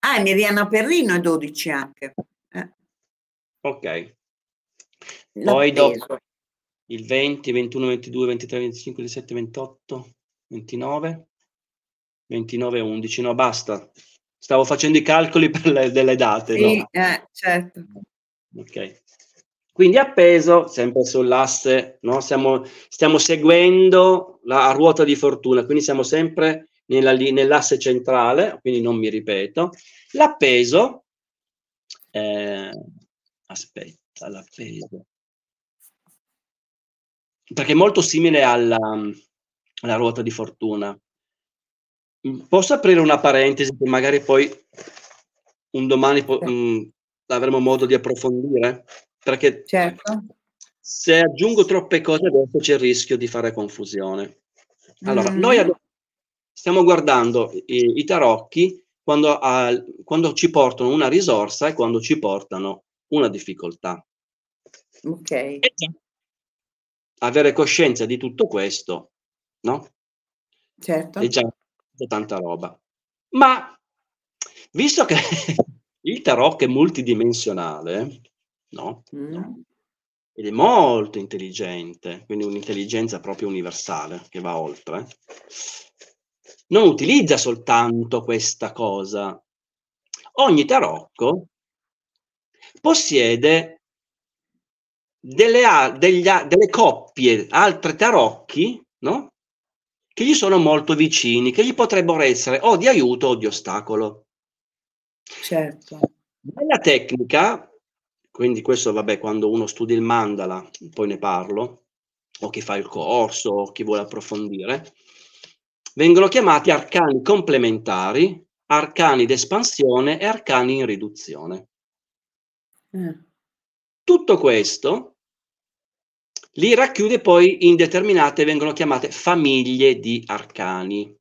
S1: Ah, Miriana Perrino è 12 anche.
S2: Ok. Poi dopo il 20, 21, 22, 23, 25, 27, 28, 29, 29, 11. No, basta. Stavo facendo i calcoli per le, delle date.
S1: Sì,
S2: no?
S1: eh, certo.
S2: Ok. Quindi appeso, sempre sull'asse, no? Stiamo, stiamo seguendo la ruota di fortuna, quindi siamo sempre nella, nell'asse centrale, quindi non mi ripeto. L'appeso, eh, aspetta, l'appeso perché è molto simile alla, alla ruota di fortuna. Posso aprire una parentesi che magari poi un domani po- mh, avremo modo di approfondire? Perché
S1: certo.
S2: se aggiungo troppe cose adesso c'è il rischio di fare confusione. Allora, mm. noi abbiamo, stiamo guardando i, i tarocchi quando, uh, quando ci portano una risorsa e quando ci portano una difficoltà.
S1: Ok.
S2: E avere coscienza di tutto questo, no?
S1: Certo.
S2: È già tanta roba. Ma visto che il tarot è multidimensionale, no? Mm. Ed è molto intelligente, quindi un'intelligenza proprio universale che va oltre. Non utilizza soltanto questa cosa. Ogni tarocco possiede delle, degli, delle coppie, altre tarocchi, no? Che gli sono molto vicini, che gli potrebbero essere o di aiuto o di ostacolo.
S1: Certo.
S2: Nella tecnica, quindi questo vabbè, quando uno studia il mandala, poi ne parlo, o chi fa il corso, o chi vuole approfondire, vengono chiamati arcani complementari, arcani d'espansione e arcani in riduzione. Eh. Tutto questo li racchiude poi in determinate, vengono chiamate famiglie di arcani.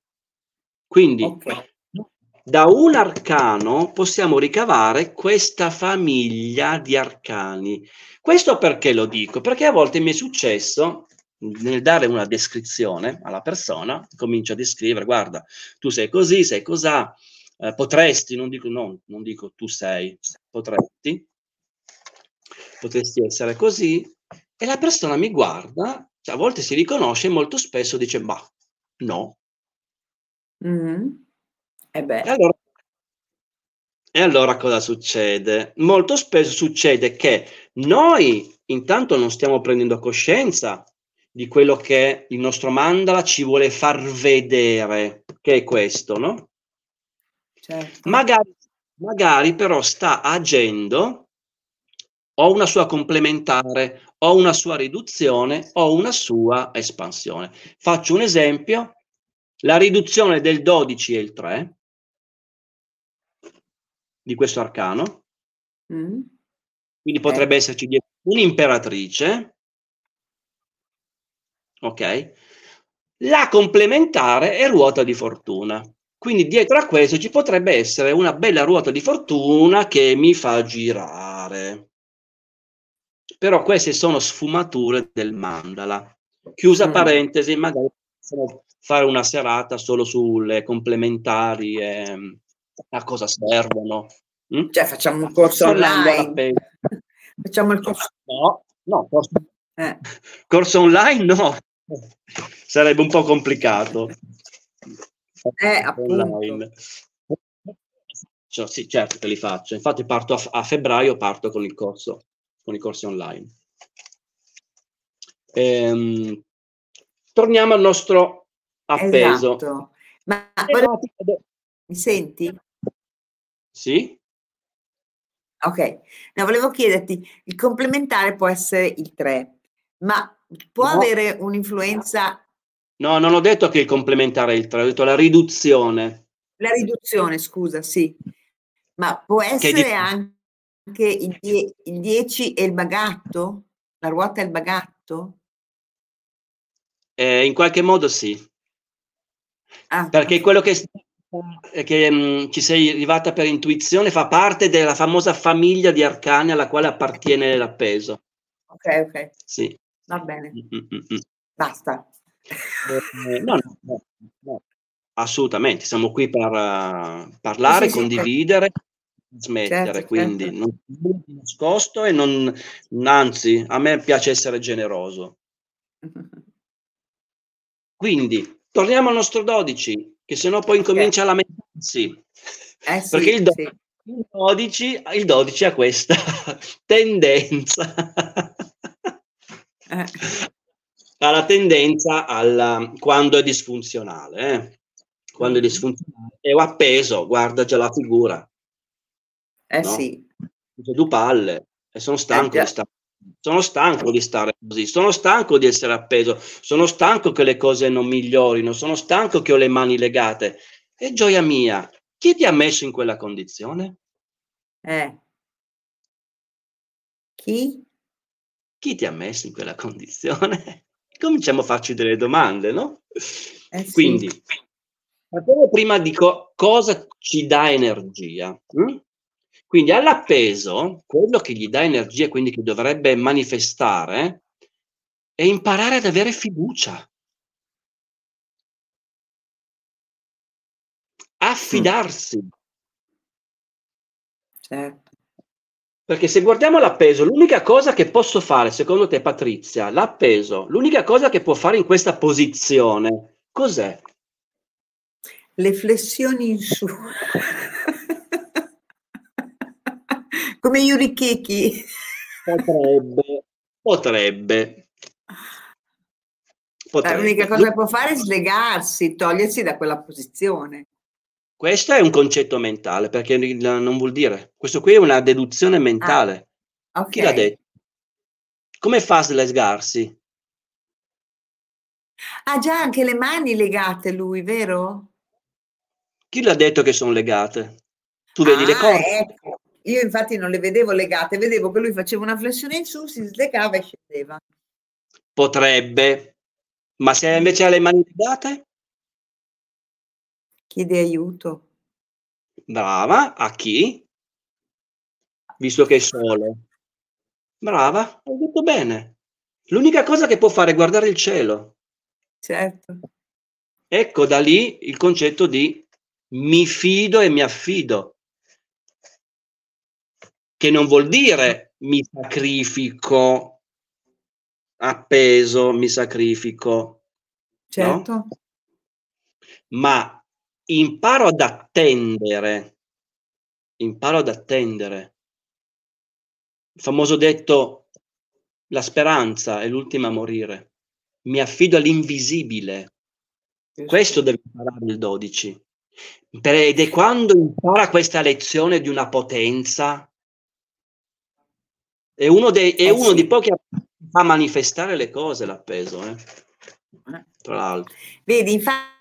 S2: Quindi okay. da un arcano possiamo ricavare questa famiglia di arcani. Questo perché lo dico? Perché a volte mi è successo nel dare una descrizione alla persona, comincio a descrivere, guarda, tu sei così, sei cosà, eh, potresti, non dico no, non dico tu sei, potresti, potresti essere così, e la persona mi guarda, cioè a volte si riconosce, molto spesso dice, ma no.
S1: Mm-hmm. E,
S2: e, allora, e allora cosa succede? Molto spesso succede che noi intanto non stiamo prendendo coscienza di quello che il nostro mandala ci vuole far vedere, che è questo, no?
S1: Certo.
S2: Magari, magari però sta agendo o una sua complementare, o una sua riduzione, o una sua espansione. Faccio un esempio, la riduzione del 12 e il 3 di questo arcano, mm. quindi potrebbe eh. esserci un'imperatrice, ok? La complementare è ruota di fortuna. Quindi dietro a questo ci potrebbe essere una bella ruota di fortuna che mi fa girare. Però queste sono sfumature del mandala. Chiusa
S1: Mm.
S2: parentesi, magari possiamo fare una serata solo sulle complementari e a cosa servono. mm?
S1: Cioè facciamo un corso online. Facciamo il corso.
S2: No, no, corso,
S1: eh.
S2: corso online no, sarebbe un po' complicato.
S1: Eh.
S2: Online. Cioè, sì, certo che li faccio. Infatti parto a, a febbraio, parto con il corso, con i corsi online. Ehm, torniamo al nostro appeso.
S1: Esatto. Ma volevo- mi senti?
S2: Sì?
S1: Ok, no, volevo chiederti, il complementare può essere il 3, ma può
S2: No.
S1: avere un'influenza,
S2: No, non ho detto che il complementare è il 3, ho detto la riduzione.
S1: la riduzione, scusa, sì, ma può essere
S2: di-
S1: anche il, die- il 10 e il bagatto? La ruota e il bagatto?
S2: Eh, in qualche modo sì,
S1: Ah,
S2: perché quello che, che mm, ci sei arrivata per intuizione fa parte della famosa famiglia di arcani alla quale appartiene l'appeso.
S1: Ok, ok,
S2: Sì.
S1: va bene,
S2: Mm, mm, mm, mm.
S1: basta.
S2: Eh, no, no, no, assolutamente, siamo qui per eh, parlare,
S1: Sì, sì, sì,
S2: trasmettere,
S1: Certo,
S2: quindi
S1: certo.
S2: non di nascosto e non, anzi, a me piace essere generoso. Quindi, torniamo al nostro 12, che sennò poi incomincia a lamentarsi.
S1: Eh sì,
S2: Perché il, do-
S1: sì.
S2: il 12, il 12 ha questa tendenza.
S1: Eh,
S2: ha la tendenza alla, quando è disfunzionale, eh? quando è
S1: Mhm.
S2: disfunzionale, ho appeso, guarda già la figura,
S1: eh
S2: No?
S1: sì,
S2: tutte e due palle, e sono stanco
S1: Eh
S2: di stare. Sono stanco di stare così, sono stanco di essere appeso, sono stanco che le cose non migliorino, sono stanco che ho le mani legate. E gioia mia, chi ti ha messo in quella condizione?
S1: eh. Chi?
S2: Chi ti ha messo in quella condizione? Cominciamo a farci delle domande, no?
S1: Eh.
S2: Quindi, prima di co- cosa ci dà energia. mm? Quindi all'appeso, quello che gli dà energia, quindi che dovrebbe manifestare, è imparare ad avere fiducia. Affidarsi.
S1: Certo.
S2: Perché se guardiamo l'appeso, l'unica cosa che posso fare, secondo te, Patrizia, l'appeso, l'unica cosa che può fare in questa posizione, cos'è?
S1: Le flessioni in su. Come Yuri Kiki.
S2: Potrebbe, potrebbe. Potrebbe.
S1: L'unica cosa che può fare è slegarsi, togliersi da quella posizione.
S2: Questo è un concetto mentale, perché non vuol dire. Questo qui è una deduzione mentale.
S1: Ok.
S2: Chi l'ha detto? Come fa a slesgarsi?
S1: Ha già anche le mani legate lui, vero?
S2: Chi l'ha detto che sono legate? Tu vedi le
S1: Ah,
S2: corde?
S1: ecco. Io infatti non le vedevo legate, vedevo che lui faceva una flessione in su, si slegava e scendeva.
S2: Potrebbe. Ma se invece ha le mani legate?
S1: Chiede aiuto.
S2: Brava. A chi? Visto che è solo. Brava, hai detto bene. L'unica cosa che può fare è guardare il cielo.
S1: Certo.
S2: Ecco da lì il concetto di mi fido e mi affido. Che non vuol dire mi sacrifico appeso, mi sacrifico,
S1: Certo.
S2: ma imparo ad attendere. Imparo ad attendere. Il famoso detto la speranza è l'ultima a morire. Mi affido all'invisibile. Questo deve imparare il 12. Per- Ed è quando impara questa lezione di una potenza, è uno, dei, è
S1: Eh
S2: uno
S1: sì.
S2: di pochi a fa manifestare le cose l'appeso, eh?
S1: Eh.
S2: tra l'altro.
S1: Vedi, infatti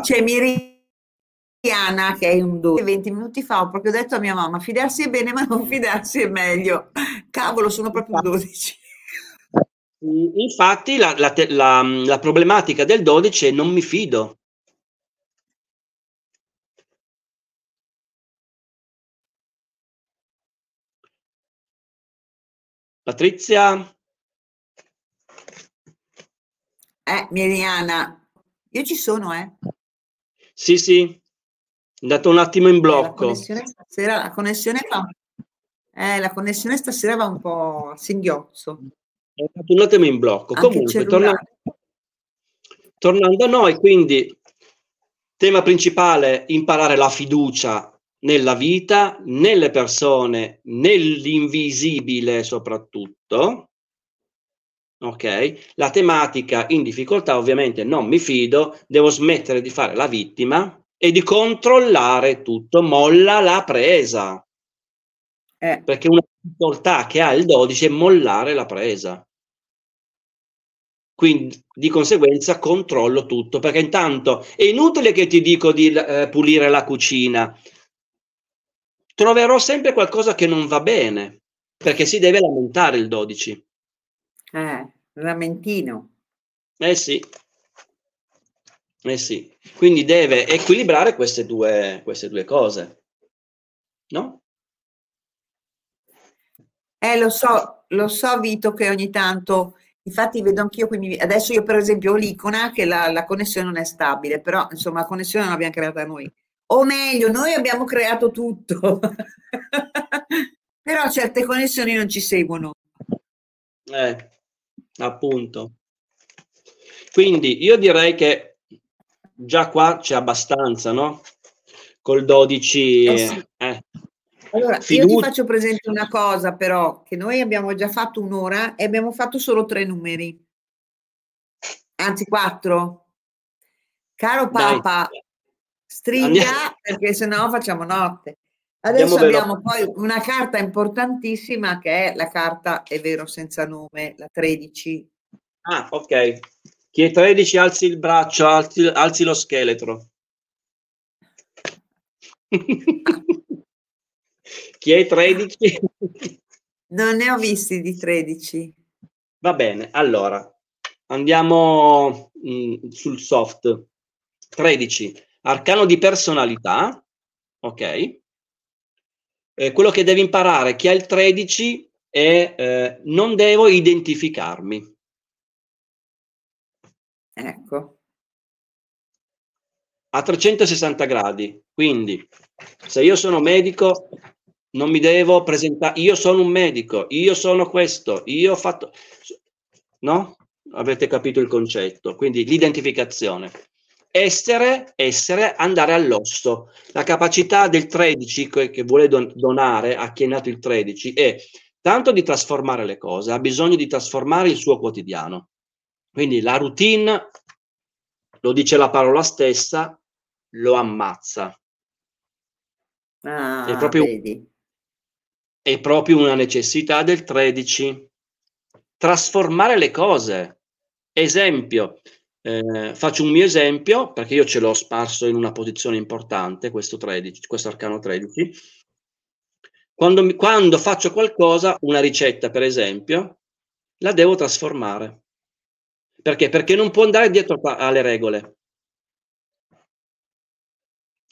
S1: c'è Miriana che è un 12. 20 minuti fa ho proprio detto a mia mamma, fidarsi è bene ma non fidarsi è meglio. Cavolo, sono proprio un 12.
S2: Infatti la, la, la, la problematica del 12 è non mi fido. Patrizia?
S1: Eh, Miriana, io ci sono, eh.
S2: Sì, sì, dato un attimo in blocco.
S1: La connessione stasera, la connessione va, eh, la connessione stasera va un po' a singhiozzo.
S2: È stato un attimo in blocco.
S1: Anche
S2: Comunque, tornando, tornando a noi, quindi, tema principale, imparare la fiducia nella vita, nelle persone, nell'invisibile soprattutto. Ok? La tematica in difficoltà, ovviamente non mi fido, devo smettere di fare la vittima e di controllare tutto, molla la presa.
S1: Eh.
S2: Perché una difficoltà che ha il 12 è mollare la presa. Quindi di conseguenza controllo tutto, perché intanto è inutile che ti dico di eh, pulire la cucina, troverò sempre qualcosa che non va bene, perché si deve lamentare il 12.
S1: Eh, lamentino.
S2: Eh sì. Eh sì. Quindi deve equilibrare queste due, queste due cose. No?
S1: Eh, lo so, lo so Vito che ogni tanto, infatti vedo anch'io, quindi adesso io per esempio ho l'icona che la, la connessione non è stabile, però insomma la connessione non l'abbiamo creata noi. O meglio, noi abbiamo creato tutto, però certe connessioni non ci seguono.
S2: Eh, appunto. Quindi io direi che già qua c'è abbastanza, no? Col 12...
S1: Eh sì.
S2: eh,
S1: Allora, io
S2: Fiducia.
S1: ti faccio presente una cosa però, che noi abbiamo già fatto un'ora e abbiamo fatto solo tre numeri, anzi quattro. Caro
S2: Dai.
S1: Stringa
S2: Andiamo.
S1: perché sennò facciamo notte. Adesso
S2: Andiamo
S1: abbiamo poi una carta importantissima che è la carta, è vero, senza nome, la 13.
S2: Ah, ok. Chi è 13 alzi il braccio, alzi, alzi lo scheletro. Chi è 13?
S1: Non ne ho visti di 13.
S2: Va bene, allora andiamo mm, sul soft. 13, arcano di personalità, ok? Eh, quello che devi imparare, chi ha il 13 è eh, non devo identificarmi.
S1: Ecco.
S2: a 360 gradi. Quindi, se io sono medico, non mi devo presentare, io sono un medico, io sono questo, io ho fatto... No? Avete capito il concetto. Quindi l'identificazione. Essere, essere, andare all'osso. La capacità del 13 che, che vuole don- donare a chi è nato il 13 è tanto di trasformare le cose, ha bisogno di trasformare il suo quotidiano. Quindi la routine, lo dice la parola stessa, lo ammazza.
S1: Ah,
S2: È proprio-. È proprio una necessità del 13. Trasformare le cose. Esempio, eh, faccio un mio esempio perché io ce l'ho sparso in una posizione importante, questo 13, questo arcano 13. Quando, quando faccio qualcosa, una ricetta per esempio, la devo trasformare. Perché? Perché non può andare dietro alle regole.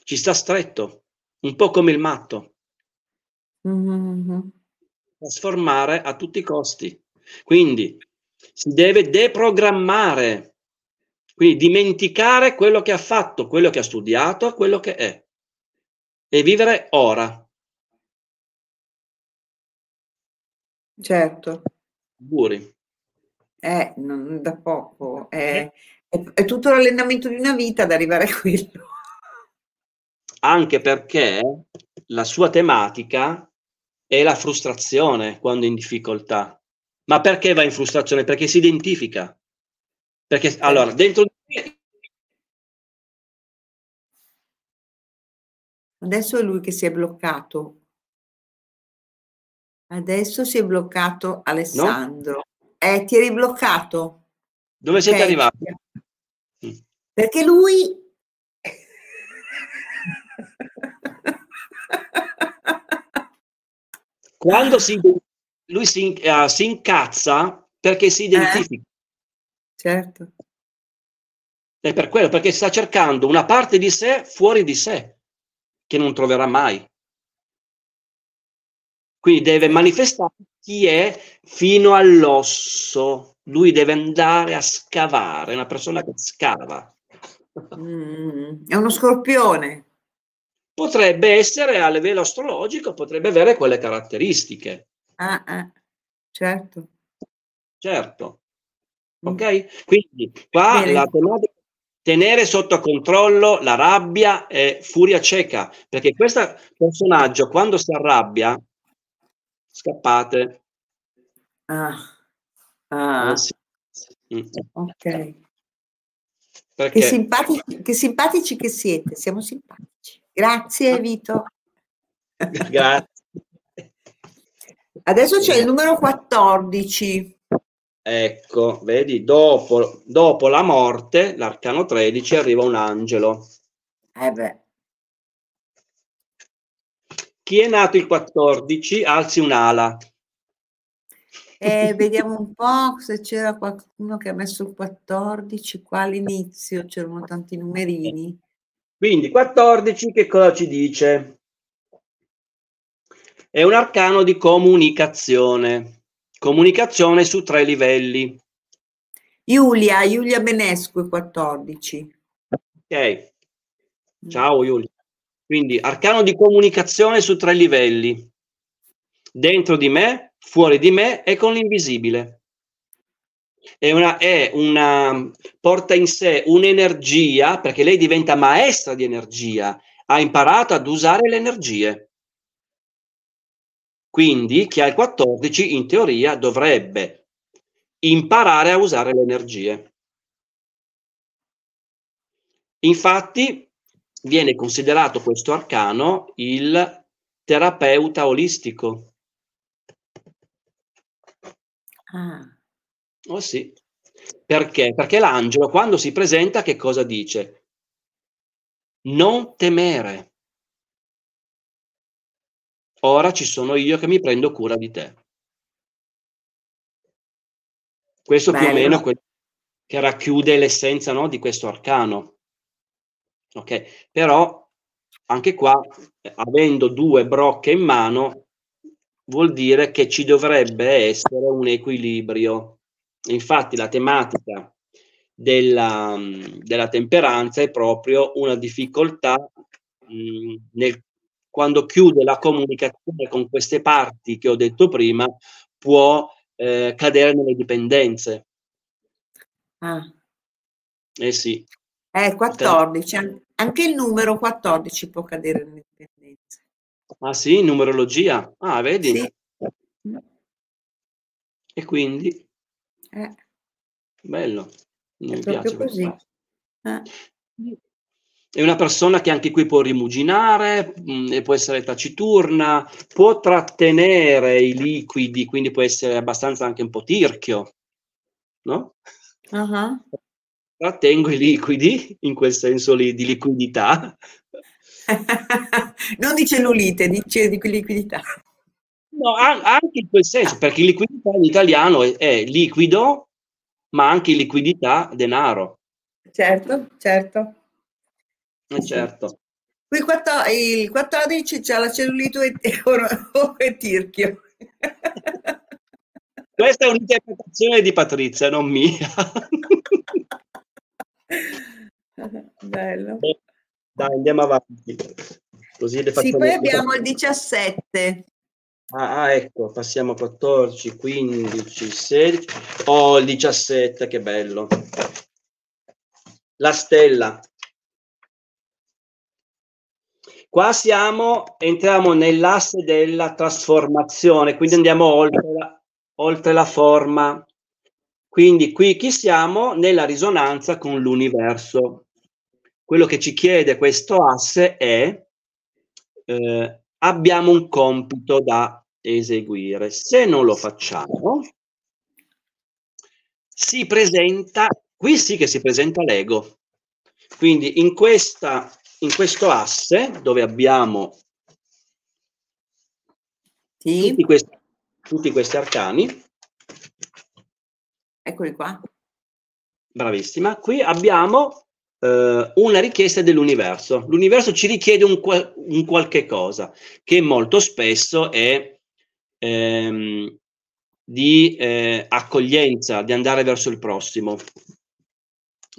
S2: Ci sta stretto, un po' come il matto.
S1: Mhm.
S2: trasformare a tutti i costi. Quindi si deve deprogrammare, quindi dimenticare quello che ha fatto, quello che ha studiato, quello che è e vivere ora.
S1: Certo,
S2: Auguri.
S1: è non da poco, è, è- è tutto l'allenamento di una vita ad arrivare a quello.
S2: Anche perché la sua tematica è la frustrazione quando è in difficoltà. Ma perché va in frustrazione? Perché si identifica. Perché allora, dentro di
S1: Adesso è lui che si è bloccato. Adesso si è bloccato Alessandro. Eh, ti eri bloccato?
S2: dove siete
S1: Ok.
S2: arrivati? Mm.
S1: Perché lui...
S2: Quando si, lui si, eh, si incazza perché si identifica.
S1: Eh, certo.
S2: È per quello, perché sta cercando una parte di sé fuori di sé, che non troverà mai. Quindi deve manifestare chi è fino all'osso. Lui deve andare a scavare, è una persona che scava.
S1: Mm, è uno scorpione.
S2: Potrebbe essere a livello astrologico, potrebbe avere quelle caratteristiche.
S1: Ah, ah, certo.
S2: Certo. Ok? Quindi qua Bene. la tematica tenere sotto controllo la rabbia e furia cieca, perché questo personaggio quando si arrabbia scappate.
S1: Ah. ah.
S2: Sì.
S1: Mm. Ok. Perché... Che, simpatici, che simpatici che siete, siamo simpatici. Grazie Vito.
S2: Grazie.
S1: Adesso c'è il numero 14.
S2: Ecco, vedi, dopo, dopo la morte, l'arcano 13, arriva un angelo.
S1: Eh beh.
S2: Chi è nato il 14, alzi un'ala.
S1: Eh, vediamo un po' se c'era qualcuno che ha messo il 14 qua all'inizio, c'erano tanti numerini.
S2: Quindi 14 che cosa ci dice? È un arcano di comunicazione. Comunicazione su tre livelli.
S1: Giulia, Giulia Benescu 14.
S2: Ok. Ciao Giulia. Quindi arcano di comunicazione su tre livelli. Dentro di me, fuori di me e con l'invisibile. È una, è una, porta in sé un'energia, perché lei diventa maestra di energia, ha imparato ad usare le energie. Quindi chi ha il 14 in teoria dovrebbe imparare a usare le energie. Infatti viene considerato questo arcano il terapeuta olistico.
S1: Ah.
S2: Oh sì. Perché? Perché l'angelo quando si presenta che cosa dice? Non temere ora ci sono io che mi prendo cura di te. Questo Bello. più o meno quello che racchiude l'essenza no, di questo arcano. Ok, però anche qua, avendo due brocche in mano, vuol dire che ci dovrebbe essere un equilibrio. Infatti la tematica della, della temperanza è proprio una difficoltà mh, nel quando chiude la comunicazione con queste parti che ho detto prima, può eh, cadere nelle dipendenze.
S1: Ah.
S2: Eh sì.
S1: Eh, 14, anche il numero 14 può cadere nelle dipendenze.
S2: Ah sì, numerologia? Ah, vedi? Sì. E quindi?
S1: Eh.
S2: Bello.
S1: Mi è piace così. Eh
S2: è una persona che anche qui può rimuginare, mh, mm, può essere taciturna, può trattenere i liquidi, quindi può essere abbastanza anche un po' tirchio, no?
S1: Uh-huh.
S2: Trattengo i liquidi, in quel senso lì di liquidità.
S1: non di cellulite, dice di liquidità.
S2: No, anche in quel senso, perché liquidità in italiano è, è liquido, ma anche liquidità, denaro.
S1: Certo, certo.
S2: Eh, certo.
S1: Qui il 14 c'è la cellulite e, tirchio.
S2: Questa è un'interpretazione di Patrizia, non mia.
S1: Bello.
S2: Dai, andiamo avanti.
S1: Così le sì, poi abbiamo il 17.
S2: Ah, ah, ecco, passiamo a 14, 15, 16. Oh, il 17, che bello. La stella. Qua siamo, entriamo nell'asse della trasformazione, quindi andiamo oltre la, oltre la forma. Quindi qui chi siamo? Nella risonanza con l'universo. Quello che ci chiede questo asse è eh, abbiamo un compito da eseguire. Se non lo facciamo, si presenta, qui sì che si presenta l'ego. Quindi in questa in questo asse dove abbiamo
S1: sì.
S2: tutti, questi, tutti questi arcani,
S1: Eccoli qua.
S2: Bravissima. Qui abbiamo eh, una richiesta dell'universo. L'universo ci richiede un, un, qualche cosa che molto spesso è ehm, di eh, accoglienza, di andare verso il prossimo.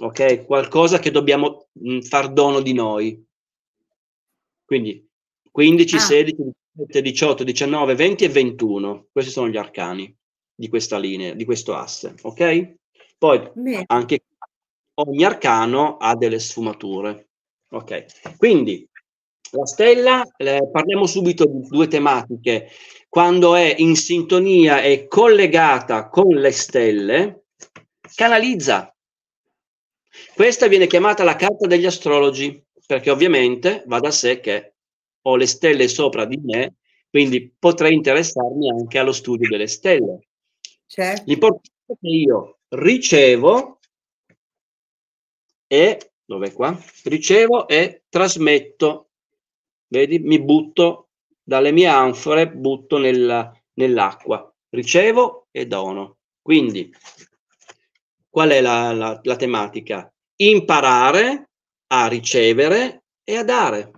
S2: Ok? Qualcosa che dobbiamo mh, far dono di noi. Quindi 15, ah. 16, 17, 18, 19, 20 e 21. Questi sono gli arcani di questa linea, di questo asse. Ok? Poi Bene. anche ogni arcano ha delle sfumature. Ok, quindi la stella, eh, parliamo subito di due tematiche. Quando è in sintonia e collegata con le stelle, canalizza. Questa viene chiamata la carta degli astrologi, perché ovviamente va da sé che ho le stelle sopra di me, quindi potrei interessarmi anche allo studio delle stelle. Certo. L'importante è che io ricevo e dove qua? Ricevo e trasmetto. Vedi, mi butto dalle mie anfore, butto nella, nell'acqua. Ricevo e dono. Quindi, qual è la, la, la tematica? Imparare a ricevere e a dare.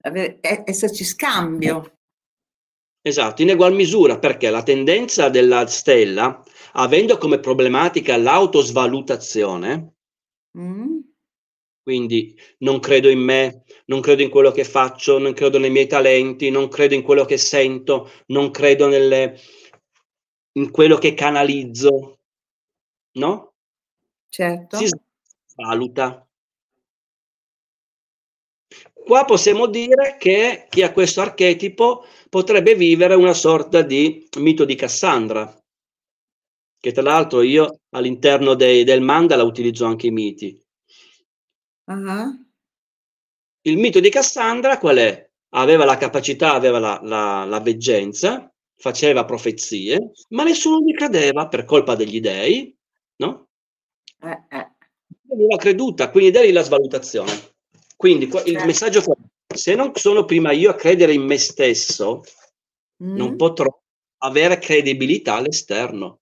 S1: Esserci scambio.
S2: Esatto, in egual misura, perché la tendenza della stella, avendo come problematica l'autosvalutazione, mm. quindi non credo in me, non credo in quello che faccio, non credo nei miei talenti, non credo in quello che sento, non credo nelle, in quello che canalizzo, no?
S1: Certo.
S2: Si valuta. Qua possiamo dire che chi ha questo archetipo potrebbe vivere una sorta di mito di Cassandra, che tra l'altro io all'interno dei, del manga la utilizzo anche i miti. Uh-huh. Il mito di Cassandra qual è? Aveva la capacità, aveva la, la, la veggenza, faceva profezie, ma nessuno gli credeva per colpa degli dei, no? Eh, eh. L'ha creduta, quindi da lì la svalutazione. Quindi il certo. messaggio è, se non sono prima io a credere in me stesso, mm. non potrò avere credibilità all'esterno.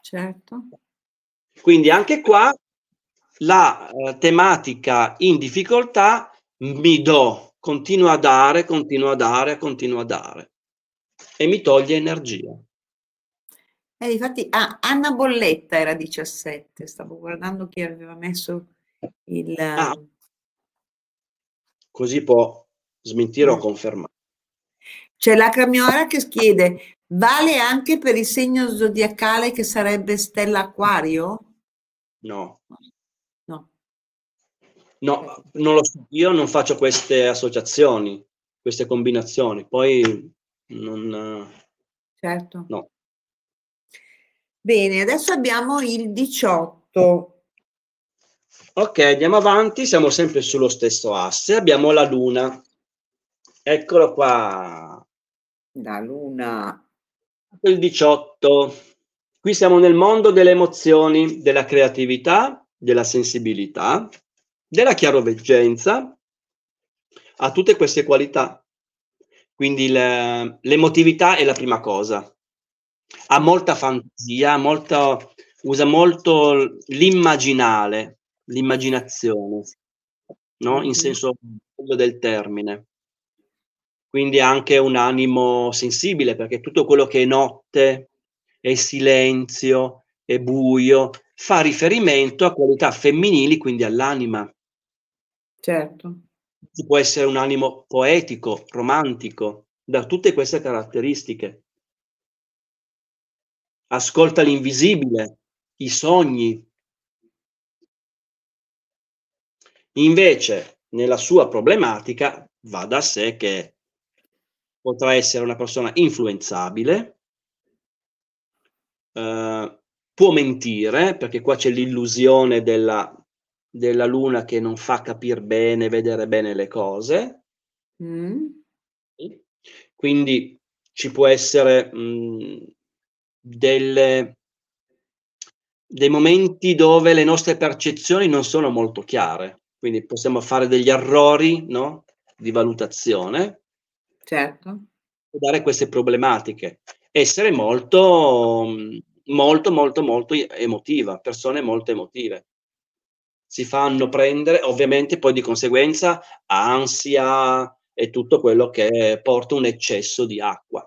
S1: Certo.
S2: Quindi anche qua la uh, tematica in difficoltà mi do, continuo a dare, continuo a dare, continuo a dare e mi toglie energia.
S1: Eh, infatti ah, Anna Bolletta era 17, stavo guardando chi aveva messo il... Ah,
S2: così può smentire o mm. confermare.
S1: C'è la Camiora che chiede, vale anche per il segno zodiacale che sarebbe Stella Aquario?
S2: No.
S1: No.
S2: No, non lo so, io non faccio queste associazioni, queste combinazioni, poi non...
S1: Certo.
S2: No.
S1: Bene, adesso abbiamo il 18.
S2: Ok, andiamo avanti, siamo sempre sullo stesso asse, abbiamo la Luna. Eccolo qua.
S1: La Luna.
S2: Il 18. Qui siamo nel mondo delle emozioni, della creatività, della sensibilità, della chiaroveggenza, ha tutte queste qualità. Quindi le, l'emotività è la prima cosa. Ha molta fantasia, molto, usa molto l'immaginale, l'immaginazione, no? in senso del termine. Quindi anche un animo sensibile, perché tutto quello che è notte, è silenzio, è buio, fa riferimento a qualità femminili, quindi all'anima.
S1: Certo.
S2: Può essere un animo poetico, romantico, da tutte queste caratteristiche. Ascolta l'invisibile, i sogni, Invece, nella sua problematica, va da sé che potrà essere una persona influenzabile, eh, può mentire, perché qua c'è l'illusione della, della luna che non fa capire bene, vedere bene le cose. Mm. Quindi ci può essere mh, delle, dei momenti dove le nostre percezioni non sono molto chiare quindi possiamo fare degli errori no? di valutazione.
S1: Certo.
S2: E dare queste problematiche. Essere molto molto, molto, molto emotiva, persone molto emotive. Si fanno prendere, ovviamente poi di conseguenza, ansia e tutto quello che porta un eccesso di acqua.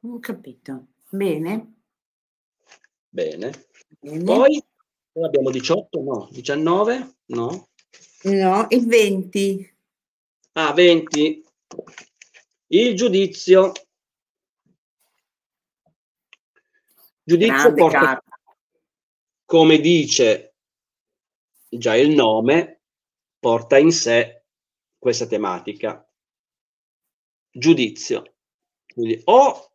S1: Ho capito. Bene.
S2: Bene. Bene. Poi abbiamo 18, no, 19, no.
S1: No, il 20.
S2: Ah, 20. Il giudizio. Giudizio Grande porta, carta. come dice già il nome, porta in sé questa tematica. Giudizio. Quindi o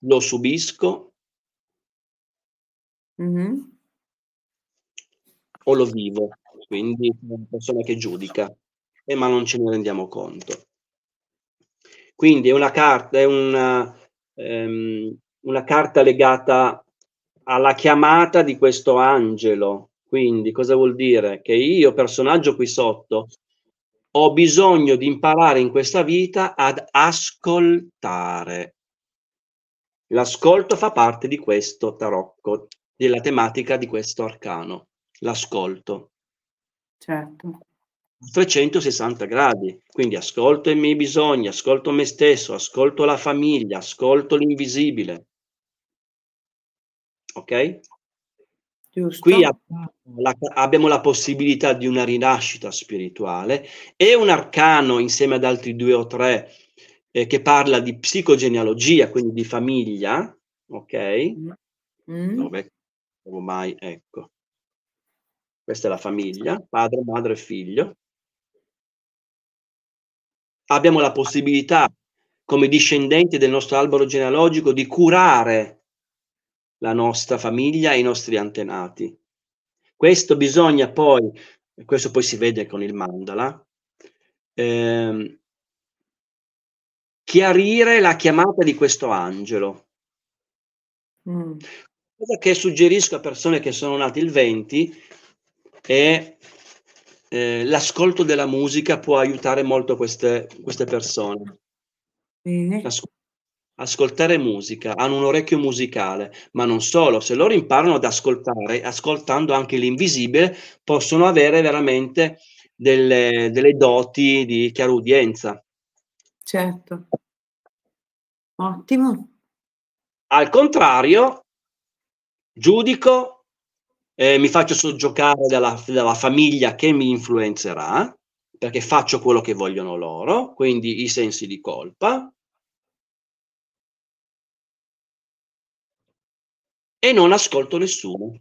S2: lo subisco mm-hmm. o lo vivo, quindi una persona che giudica, eh, ma non ce ne rendiamo conto. Quindi è una carta, è una, ehm, una carta legata alla chiamata di questo angelo. Quindi cosa vuol dire? Che io, personaggio qui sotto, ho bisogno di imparare in questa vita ad ascoltare. L'ascolto fa parte di questo tarocco, della tematica di questo arcano, l'ascolto.
S1: Certo.
S2: 360 gradi, quindi ascolto i miei bisogni, ascolto me stesso, ascolto la famiglia, ascolto l'invisibile. Ok? Giusto. Qui abbiamo la possibilità di una rinascita spirituale e un arcano insieme ad altri due o tre eh, che parla di psicogenealogia, quindi di famiglia, ok? Mm. Dove mai, ecco. Questa è la famiglia, padre, madre e figlio. Abbiamo la possibilità, come discendenti del nostro albero genealogico, di curare la nostra famiglia e i nostri antenati. Questo bisogna poi, questo poi si vede con il mandala, ehm, chiarire la chiamata di questo angelo. Mm. Cosa che suggerisco a persone che sono nate il 20 è eh, l'ascolto della musica può aiutare molto queste, queste persone. Ascol- ascoltare musica, hanno un orecchio musicale, ma non solo, se loro imparano ad ascoltare, ascoltando anche l'invisibile, possono avere veramente delle, delle doti di chiarudienza.
S1: Certo. Ottimo.
S2: Al contrario, giudico, eh, mi faccio soggiocare dalla, dalla famiglia che mi influenzerà, perché faccio quello che vogliono loro, quindi i sensi di colpa. E non ascolto nessuno.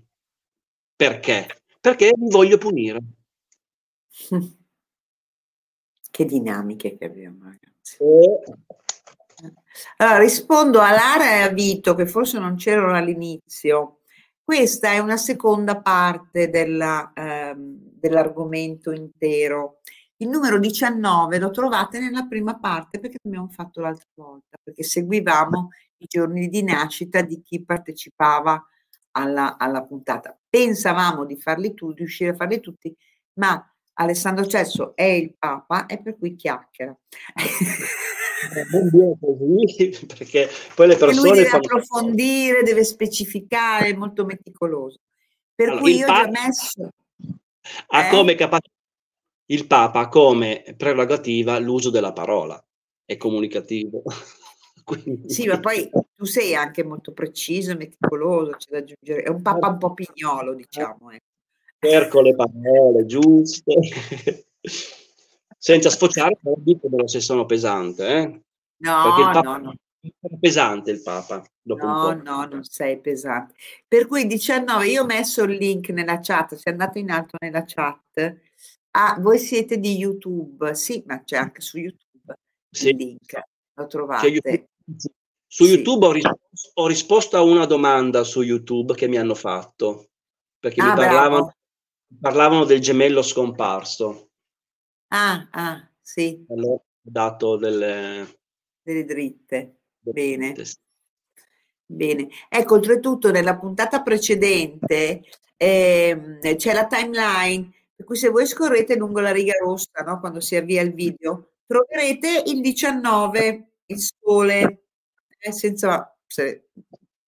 S2: Perché? Perché mi voglio punire.
S1: Che dinamiche che abbiamo. Allora, rispondo a Lara e a Vito, che forse non c'erano all'inizio. Questa è una seconda parte della, ehm, dell'argomento intero. Il numero 19 lo trovate nella prima parte perché abbiamo fatto l'altra volta, perché seguivamo i giorni di nascita di chi partecipava alla, alla puntata. Pensavamo di farli tutti, riuscire a farli tutti, ma Alessandro Cesso è il Papa e per cui chiacchiera.
S2: non viene così perché poi le persone
S1: lui deve fanno... approfondire, deve specificare, è molto meticoloso. Per allora, cui io Papa ho già messo
S2: ha eh? come capacità il Papa ha come prerogativa l'uso della parola, è comunicativo.
S1: Quindi... Sì, ma poi tu sei anche molto preciso e meticoloso, c'è da aggiungere. È un Papa un po' pignolo, diciamo. Eh.
S2: Cerco le parole giuste senza sfociare come se sono pesante, eh?
S1: No, no, no.
S2: È pesante il Papa.
S1: no, no, non sei pesante. Per cui 19, io ho messo il link nella chat, se andate in alto nella chat. Ah, voi siete di YouTube, sì, ma c'è anche su YouTube sì. il link, lo trovate. YouTube.
S2: Su sì. YouTube ho risposto, ho risposto, a una domanda su YouTube che mi hanno fatto, perché ah, mi parlavano, parlavano del gemello scomparso.
S1: Ah, ah, sì.
S2: Allora ho dato delle...
S1: Delle dritte. Bene. Bene. Ecco, oltretutto nella puntata precedente eh, c'è la timeline, per cui se voi scorrete lungo la riga rossa, no, quando si avvia il video, troverete il 19, il sole, eh, senza... Se,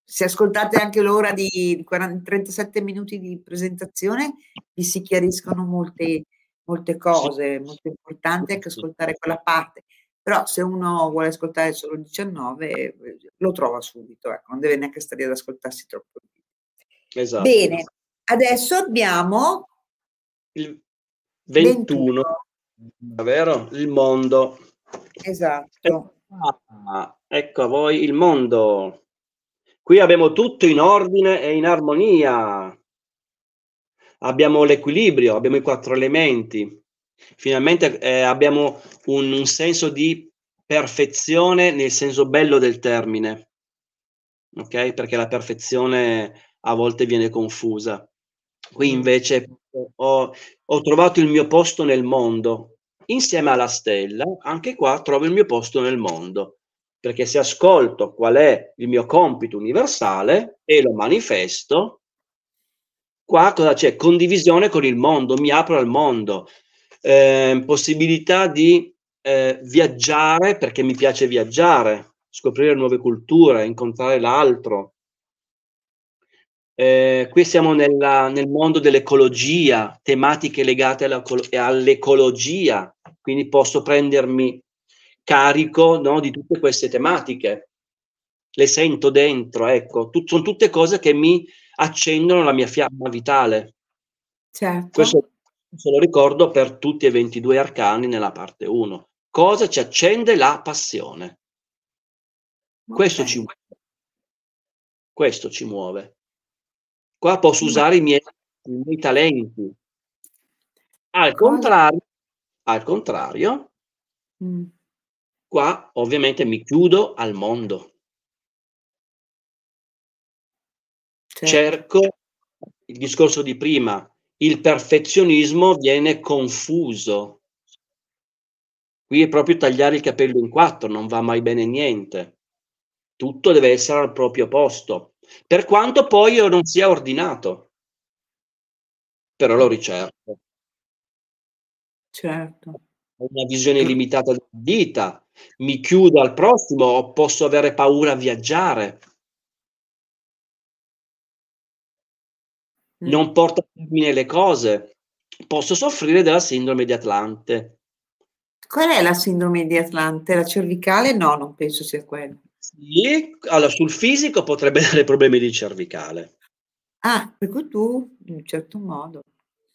S1: se ascoltate anche l'ora di 40, 37 minuti di presentazione, vi si chiariscono molte, molte cose, molto importanti anche ascoltare quella parte. Però se uno vuole ascoltare solo 19, lo trova subito, ecco, non deve neanche stare ad ascoltarsi troppo. Esatto. Bene, adesso abbiamo
S2: il 21, 21. vero? Il mondo.
S1: Esatto.
S2: Ah, ecco a voi il mondo. Qui abbiamo tutto in ordine e in armonia. Abbiamo l'equilibrio, abbiamo i quattro elementi. Finalmente eh, abbiamo un, un senso di perfezione nel senso bello del termine. Ok? Perché la perfezione a volte viene confusa. Qui invece ho, ho trovato il mio posto nel mondo. Insieme alla stella, anche qua trovo il mio posto nel mondo perché se ascolto qual è il mio compito universale e lo manifesto, qua cosa c'è? Condivisione con il mondo, mi apro al mondo, eh, possibilità di eh, viaggiare perché mi piace viaggiare, scoprire nuove culture, incontrare l'altro. Eh, qui siamo nella, nel mondo dell'ecologia, tematiche legate all'ecologia, quindi posso prendermi carico no, di tutte queste tematiche. Le sento dentro, ecco, Tut- sono tutte cose che mi accendono la mia fiamma vitale.
S1: Certo.
S2: Questo, questo lo ricordo per tutti e 22 arcani nella parte 1. Cosa ci accende la passione? Questo ci muove. Questo ci muove. Qua posso usare i miei, i miei talenti. Al contrario, al contrario, mm. Qua ovviamente mi chiudo al mondo. Certo. Cerco il discorso di prima, il perfezionismo viene confuso. Qui è proprio tagliare il capello in quattro, non va mai bene niente. Tutto deve essere al proprio posto, per quanto poi io non sia ordinato. Però lo ricerco.
S1: Certo.
S2: Ho una visione limitata della vita, mi chiudo al prossimo posso avere paura a viaggiare. Mm. Non porto a termine le cose. Posso soffrire della sindrome di Atlante.
S1: Qual è la sindrome di Atlante? La cervicale? No, non penso sia quella.
S2: Sì, allora sul fisico potrebbe dare problemi di cervicale.
S1: Ah, per cui tu, in un certo modo.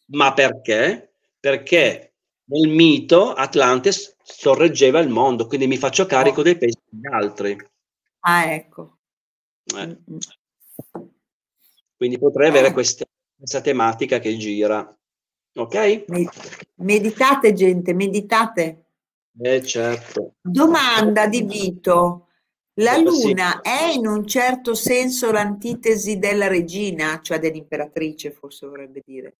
S2: Ma perché? Perché nel mito Atlante sorreggeva il mondo, quindi mi faccio carico oh. dei pesi degli altri.
S1: Ah, ecco.
S2: Eh. Quindi potrei avere questa, questa tematica che gira. Ok?
S1: Meditate, gente, meditate.
S2: Eh, certo.
S1: Domanda di Vito. La luna sì. è in un certo senso l'antitesi della regina, cioè dell'imperatrice, forse vorrebbe dire.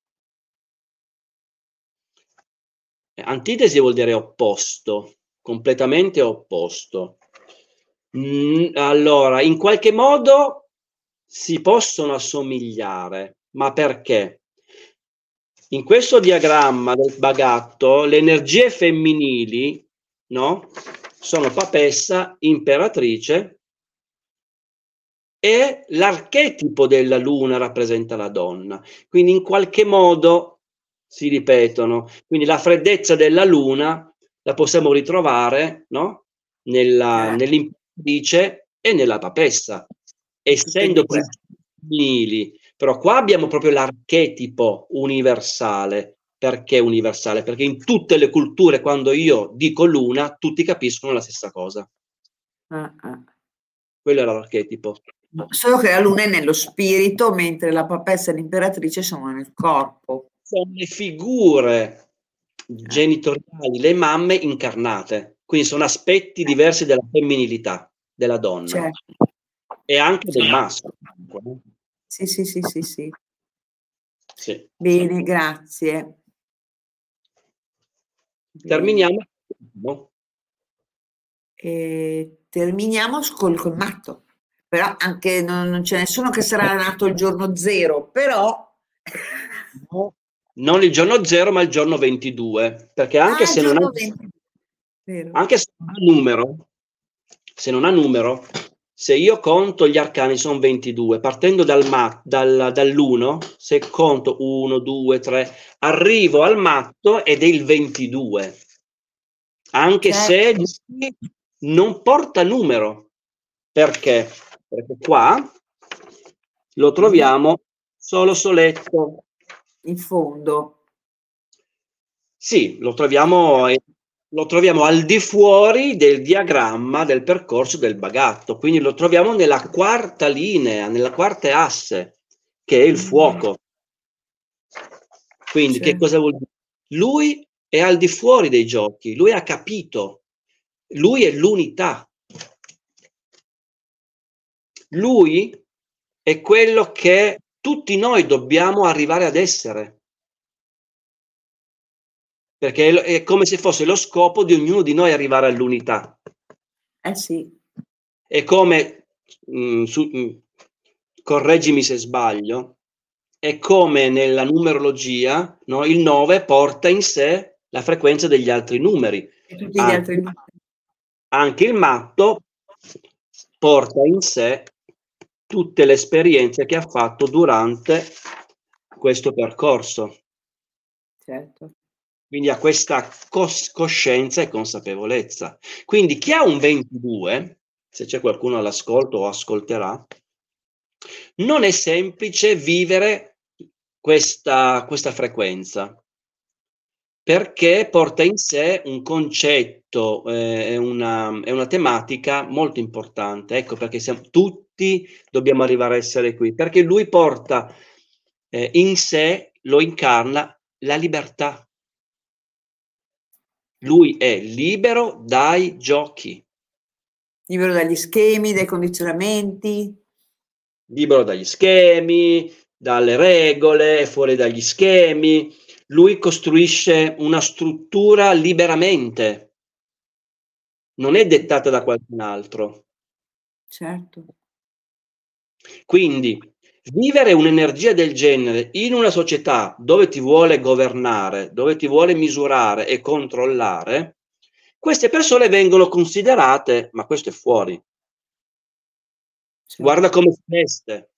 S2: Antitesi vuol dire opposto, completamente opposto. Mm, allora, in qualche modo si possono assomigliare, ma perché? In questo diagramma del bagatto, le energie femminili, no? Sono papessa, imperatrice e l'archetipo della luna rappresenta la donna. Quindi in qualche modo si ripetono. Quindi la freddezza della luna la possiamo ritrovare no? nella, eh. nell'imperatrice e nella papessa, essendo femminili. Però qua abbiamo proprio l'archetipo universale. Perché universale? Perché in tutte le culture, quando io dico luna, tutti capiscono la stessa cosa. Uh-uh. Quello era l'archetipo.
S1: Solo che la luna è nello spirito, mentre la papessa e l'imperatrice sono nel corpo
S2: sono le figure genitoriali, le mamme incarnate, quindi sono aspetti diversi della femminilità della donna certo. e anche del maschio.
S1: Sì, sì, sì, sì, sì. sì. Bene, grazie.
S2: Terminiamo.
S1: E terminiamo col, col matto. Però anche non, non c'è nessuno che sarà nato il giorno zero, però...
S2: No non il giorno 0 ma il giorno 22 perché anche ah, se non ha anche se non ha numero se non ha numero se io conto gli arcani sono 22, partendo dal mat, dal, dall'1, se conto 1, 2, 3, arrivo al matto ed è il 22, anche certo. se non porta numero. Perché? Perché qua lo troviamo solo soletto.
S1: In fondo.
S2: Sì, lo troviamo lo troviamo al di fuori del diagramma del percorso del bagatto, quindi lo troviamo nella quarta linea, nella quarta asse, che è il fuoco. Quindi che cosa vuol dire? Lui è al di fuori dei giochi, lui ha capito, lui è l'unità. Lui è quello che tutti noi dobbiamo arrivare ad essere perché è come se fosse lo scopo di ognuno di noi arrivare all'unità.
S1: Eh sì.
S2: È come, mh, mm, su, mh, mm, correggimi se sbaglio, è come nella numerologia no, il 9 porta in sé la frequenza degli altri numeri.
S1: Anche, altri numeri.
S2: anche il matto porta in sé tutte le esperienze che ha fatto durante questo percorso.
S1: Certo.
S2: Quindi ha questa cos- coscienza e consapevolezza. Quindi chi ha un 22, se c'è qualcuno all'ascolto o ascolterà, non è semplice vivere questa, questa frequenza perché porta in sé un concetto eh, una, una, tematica molto importante. Ecco perché siamo, tutti dobbiamo arrivare a essere qui, perché lui porta eh, in sé, lo incarna, la libertà. Lui è libero dai giochi.
S1: Libero dagli schemi, dai condizionamenti.
S2: Libero dagli schemi, dalle regole, fuori dagli schemi. Lui costruisce una struttura liberamente. Non è dettata da qualcun altro.
S1: Certo.
S2: Quindi Vivere un'energia del genere in una società dove ti vuole governare, dove ti vuole misurare e controllare, queste persone vengono considerate, ma questo è fuori. Guarda come si veste,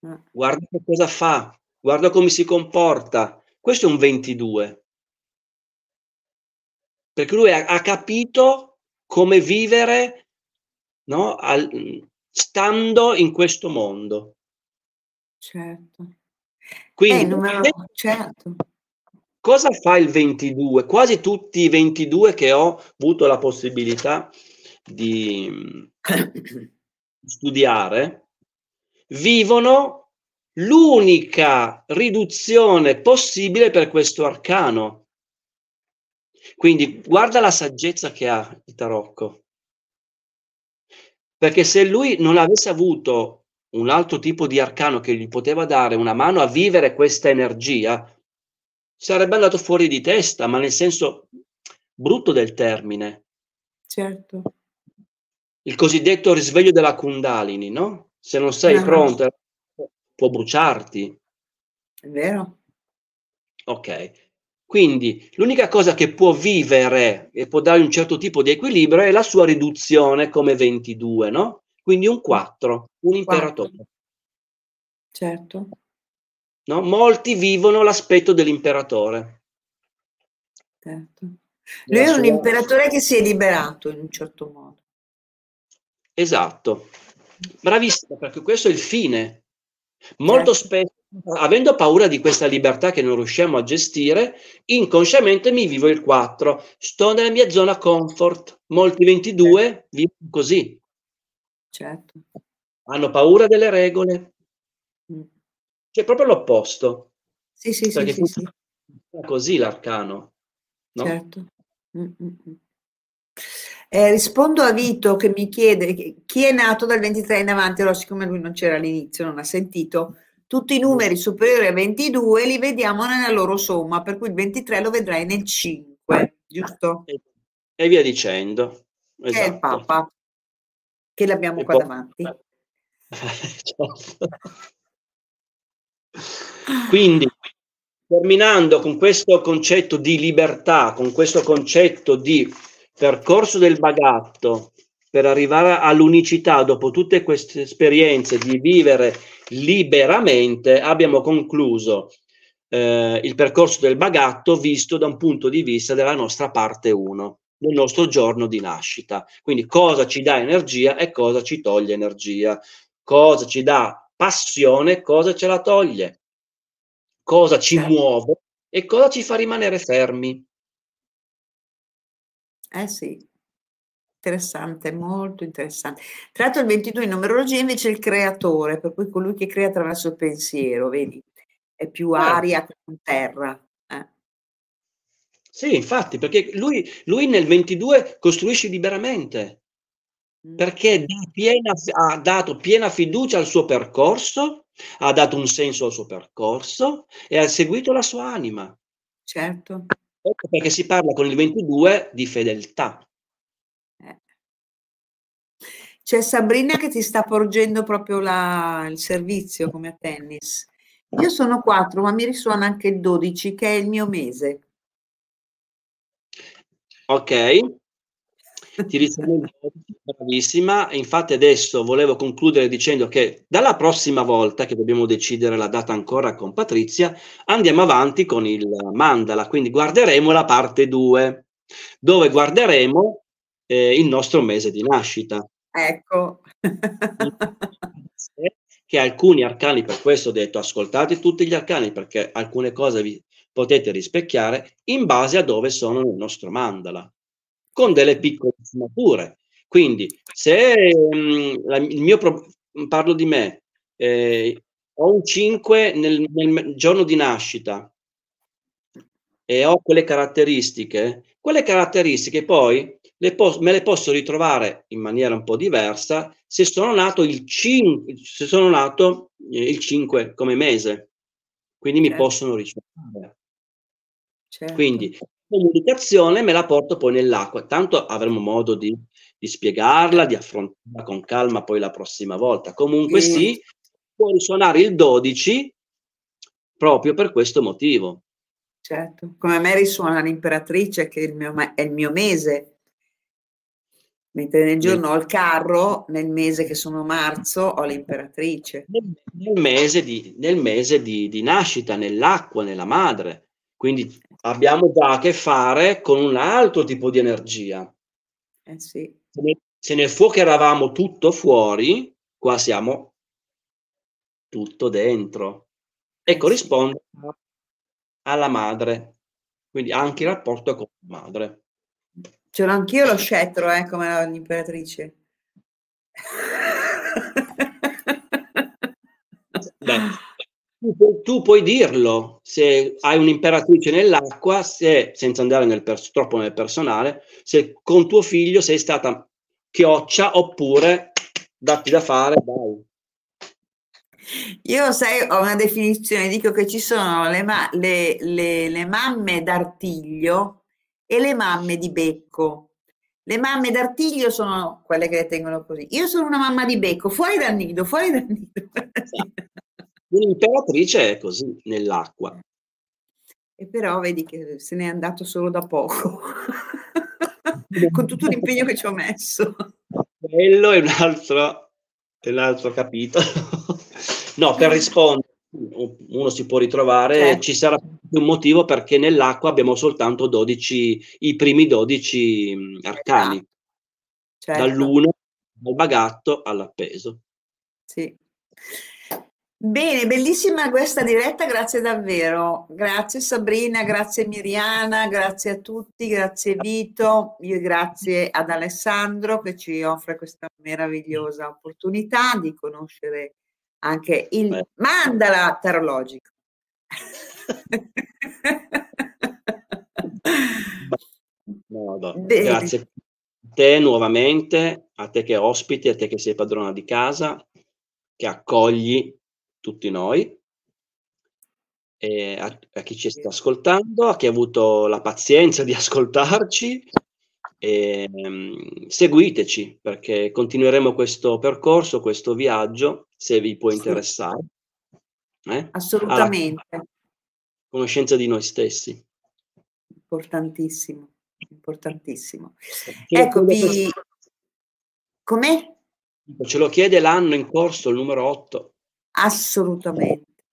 S2: eh. guarda che cosa fa, guarda come si comporta. Questo è un 22. Perché lui ha, ha capito come vivere no, al, stando in questo mondo.
S1: Certo.
S2: Quindi,
S1: eh, numero, certo.
S2: cosa fa il 22? Quasi tutti i 22 che ho avuto la possibilità di studiare vivono l'unica riduzione possibile per questo arcano. Quindi guarda la saggezza che ha il tarocco. Perché se lui non avesse avuto un altro tipo di arcano che gli poteva dare una mano a vivere questa energia, sarebbe andato fuori di testa, ma nel senso brutto del termine.
S1: Certo.
S2: Il cosiddetto risveglio della Kundalini, no? Se non sei no. pronto, può bruciarti.
S1: È vero.
S2: Ok. Quindi l'unica cosa che può vivere e può dare un certo tipo di equilibrio è la sua riduzione come 22, no? Quindi un 4, un imperatore. 4.
S1: Certo.
S2: No? Molti vivono l'aspetto dell'imperatore.
S1: Certo. Lui è un imperatore che si è liberato in un certo modo.
S2: Esatto. Bravissima, perché questo è il fine. Molto certo. spesso, avendo paura di questa libertà che non riusciamo a gestire, inconsciamente mi vivo il 4. Sto nella mia zona comfort. Molti 22 certo. vivono così.
S1: Certo.
S2: Hanno paura delle regole. Mm. Cioè proprio l'opposto.
S1: Sì, sì, Perché sì, sì,
S2: sì. così l'arcano. No?
S1: Certo. Mm-hmm. Eh, rispondo a Vito che mi chiede chi è nato dal 23 in avanti, allora siccome lui non c'era all'inizio, non ha sentito, tutti i numeri superiori a 22 li vediamo nella loro somma, per cui il 23 lo vedrai nel 5, giusto?
S2: E, e via dicendo.
S1: Esatto. Che è il esatto. Papa che l'abbiamo e qua poi... davanti.
S2: Quindi, terminando con questo concetto di libertà, con questo concetto di percorso del bagatto per arrivare all'unicità dopo tutte queste esperienze di vivere liberamente, abbiamo concluso eh, il percorso del bagatto visto da un punto di vista della nostra parte 1, del nostro giorno di nascita. Quindi cosa ci dà energia e cosa ci toglie energia, cosa ci dà passione, cosa ce la toglie, cosa ci certo. muove e cosa ci fa rimanere fermi.
S1: Eh sì, interessante, molto interessante. Tra l'altro il 22 in numerologia invece è il creatore, per cui colui che crea attraverso il pensiero, vedi? È più aria che terra. Eh.
S2: Sì, infatti, perché lui, lui nel 22 costruisce liberamente, mm. perché piena, ha dato piena fiducia al suo percorso, ha dato un senso al suo percorso e ha seguito la sua anima.
S1: Certo.
S2: Ecco perché si parla con il 22 di fedeltà.
S1: C'è Sabrina che ti sta porgendo proprio la, il servizio come a tennis. Io sono 4, ma mi risuona anche il 12, che è il mio mese.
S2: Ok, ti risuona bravissima. Infatti adesso volevo concludere dicendo che dalla prossima volta che dobbiamo decidere la data ancora con Patrizia, andiamo avanti con il mandala, quindi guarderemo la parte 2, dove guarderemo eh, il nostro mese di nascita.
S1: Ecco.
S2: che alcuni arcani, per questo ho detto ascoltate tutti gli arcani perché alcune cose vi potete rispecchiare in base a dove sono nel nostro mandala, con delle piccole sfumature. Quindi se mh, mm, la, il mio pro- parlo di me, eh, ho un 5 nel, nel giorno di nascita e ho quelle caratteristiche, quelle caratteristiche poi le po- me le posso ritrovare in maniera un po' diversa se sono nato il 5, se sono nato eh, il 5 come mese, quindi certo. mi possono ricevere. Certo. Quindi comunicazione me la porto poi nell'acqua, tanto avremo modo di, di spiegarla, di affrontarla con calma poi la prossima volta. Comunque sì, sì può risuonare il 12 proprio per questo motivo.
S1: Certo, come a me risuona l'imperatrice che è il mio, è il mio mese, Mentre nel giorno ho il carro, nel mese che sono marzo ho l'imperatrice.
S2: Nel mese di, nel mese di, di nascita, nell'acqua, nella madre. Quindi abbiamo già a che fare con un altro tipo di energia.
S1: Eh sì.
S2: Se nel fuoco eravamo tutto fuori, qua siamo tutto dentro. E eh corrisponde alla madre. Quindi anche il rapporto con la madre.
S1: Ce l'ho anch'io lo scettro, eh, come l'imperatrice.
S2: Tu, tu, puoi dirlo se hai un'imperatrice nell'acqua, se, senza andare nel pers- troppo nel personale, se con tuo figlio sei stata chioccia oppure datti da fare, dai.
S1: Io sai, ho una definizione, dico che ci sono le, ma- le, le, le mamme d'artiglio e le mamme di becco. Le mamme d'artiglio sono quelle che le tengono così. Io sono una mamma di becco, fuori dal nido, fuori dal nido.
S2: L'imperatrice è così nell'acqua.
S1: E però vedi che se n'è andato solo da poco, con tutto l'impegno che ci ho messo.
S2: Quello è un altro, è un altro capitolo. no, per rispondere uno si può ritrovare, certo. ci sarà un motivo perché nell'acqua abbiamo soltanto 12, i primi 12 mm, arcani, certo. dall'1 al bagatto all'appeso.
S1: Sì. Bene, bellissima questa diretta, grazie davvero. Grazie Sabrina, grazie Miriana, grazie a tutti, grazie Vito, io grazie ad Alessandro che ci offre questa meravigliosa opportunità di conoscere anche il mandala tarologico.
S2: No, no. Grazie a te nuovamente, a te che ospiti, a te che sei padrona di casa, che accogli tutti noi, a, a, chi ci sta ascoltando, a chi ha avuto la pazienza di ascoltarci. E, um, seguiteci perché continueremo questo percorso, questo viaggio se vi può interessare.
S1: Eh? Assolutamente. Alla
S2: conoscenza di noi stessi.
S1: Importantissimo, importantissimo. Ecco, vi... Come?
S2: Ce lo chiede l'anno in corso, il numero 8.
S1: Assolutamente,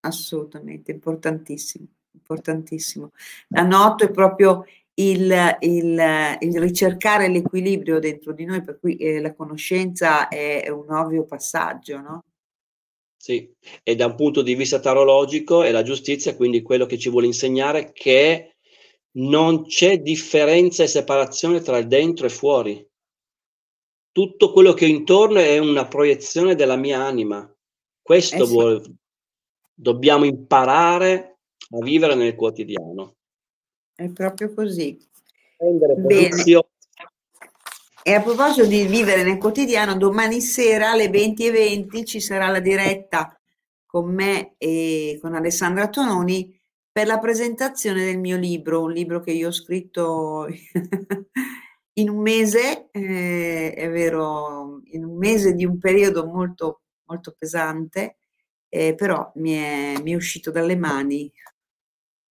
S1: assolutamente, importantissimo, importantissimo. L'anno 8 è proprio il, il, il, ricercare l'equilibrio dentro di noi, per cui eh, la conoscenza è, è, un ovvio passaggio, no?
S2: Sì, e da un punto di vista tarologico è la giustizia, quindi quello che ci vuole insegnare che non c'è differenza e separazione tra il dentro e fuori. Tutto quello che ho intorno è una proiezione della mia anima. Questo eh sì. vuole, dobbiamo imparare a vivere nel quotidiano.
S1: È proprio così. Bene. E a proposito di vivere nel quotidiano, domani sera alle 20.20 ci sarà la diretta con me e con Alessandra Tononi per la presentazione del mio libro, un libro che io ho scritto in un mese, eh, è vero, in un mese di un periodo molto, molto pesante, eh, però mi è, mi è uscito dalle mani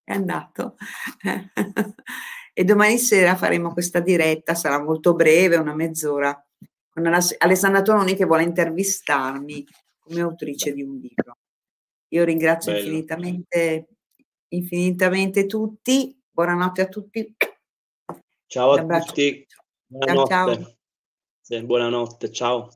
S1: è andato. e domani sera faremo questa diretta, sarà molto breve, una mezz'ora, con Alessandra Tononi che vuole intervistarmi come autrice di un libro. Io ringrazio Bello. infinitamente, infinitamente tutti. Buonanotte a tutti.
S2: Ciao a tutti. Buonanotte. Ciao, ciao. Buonanotte, ciao.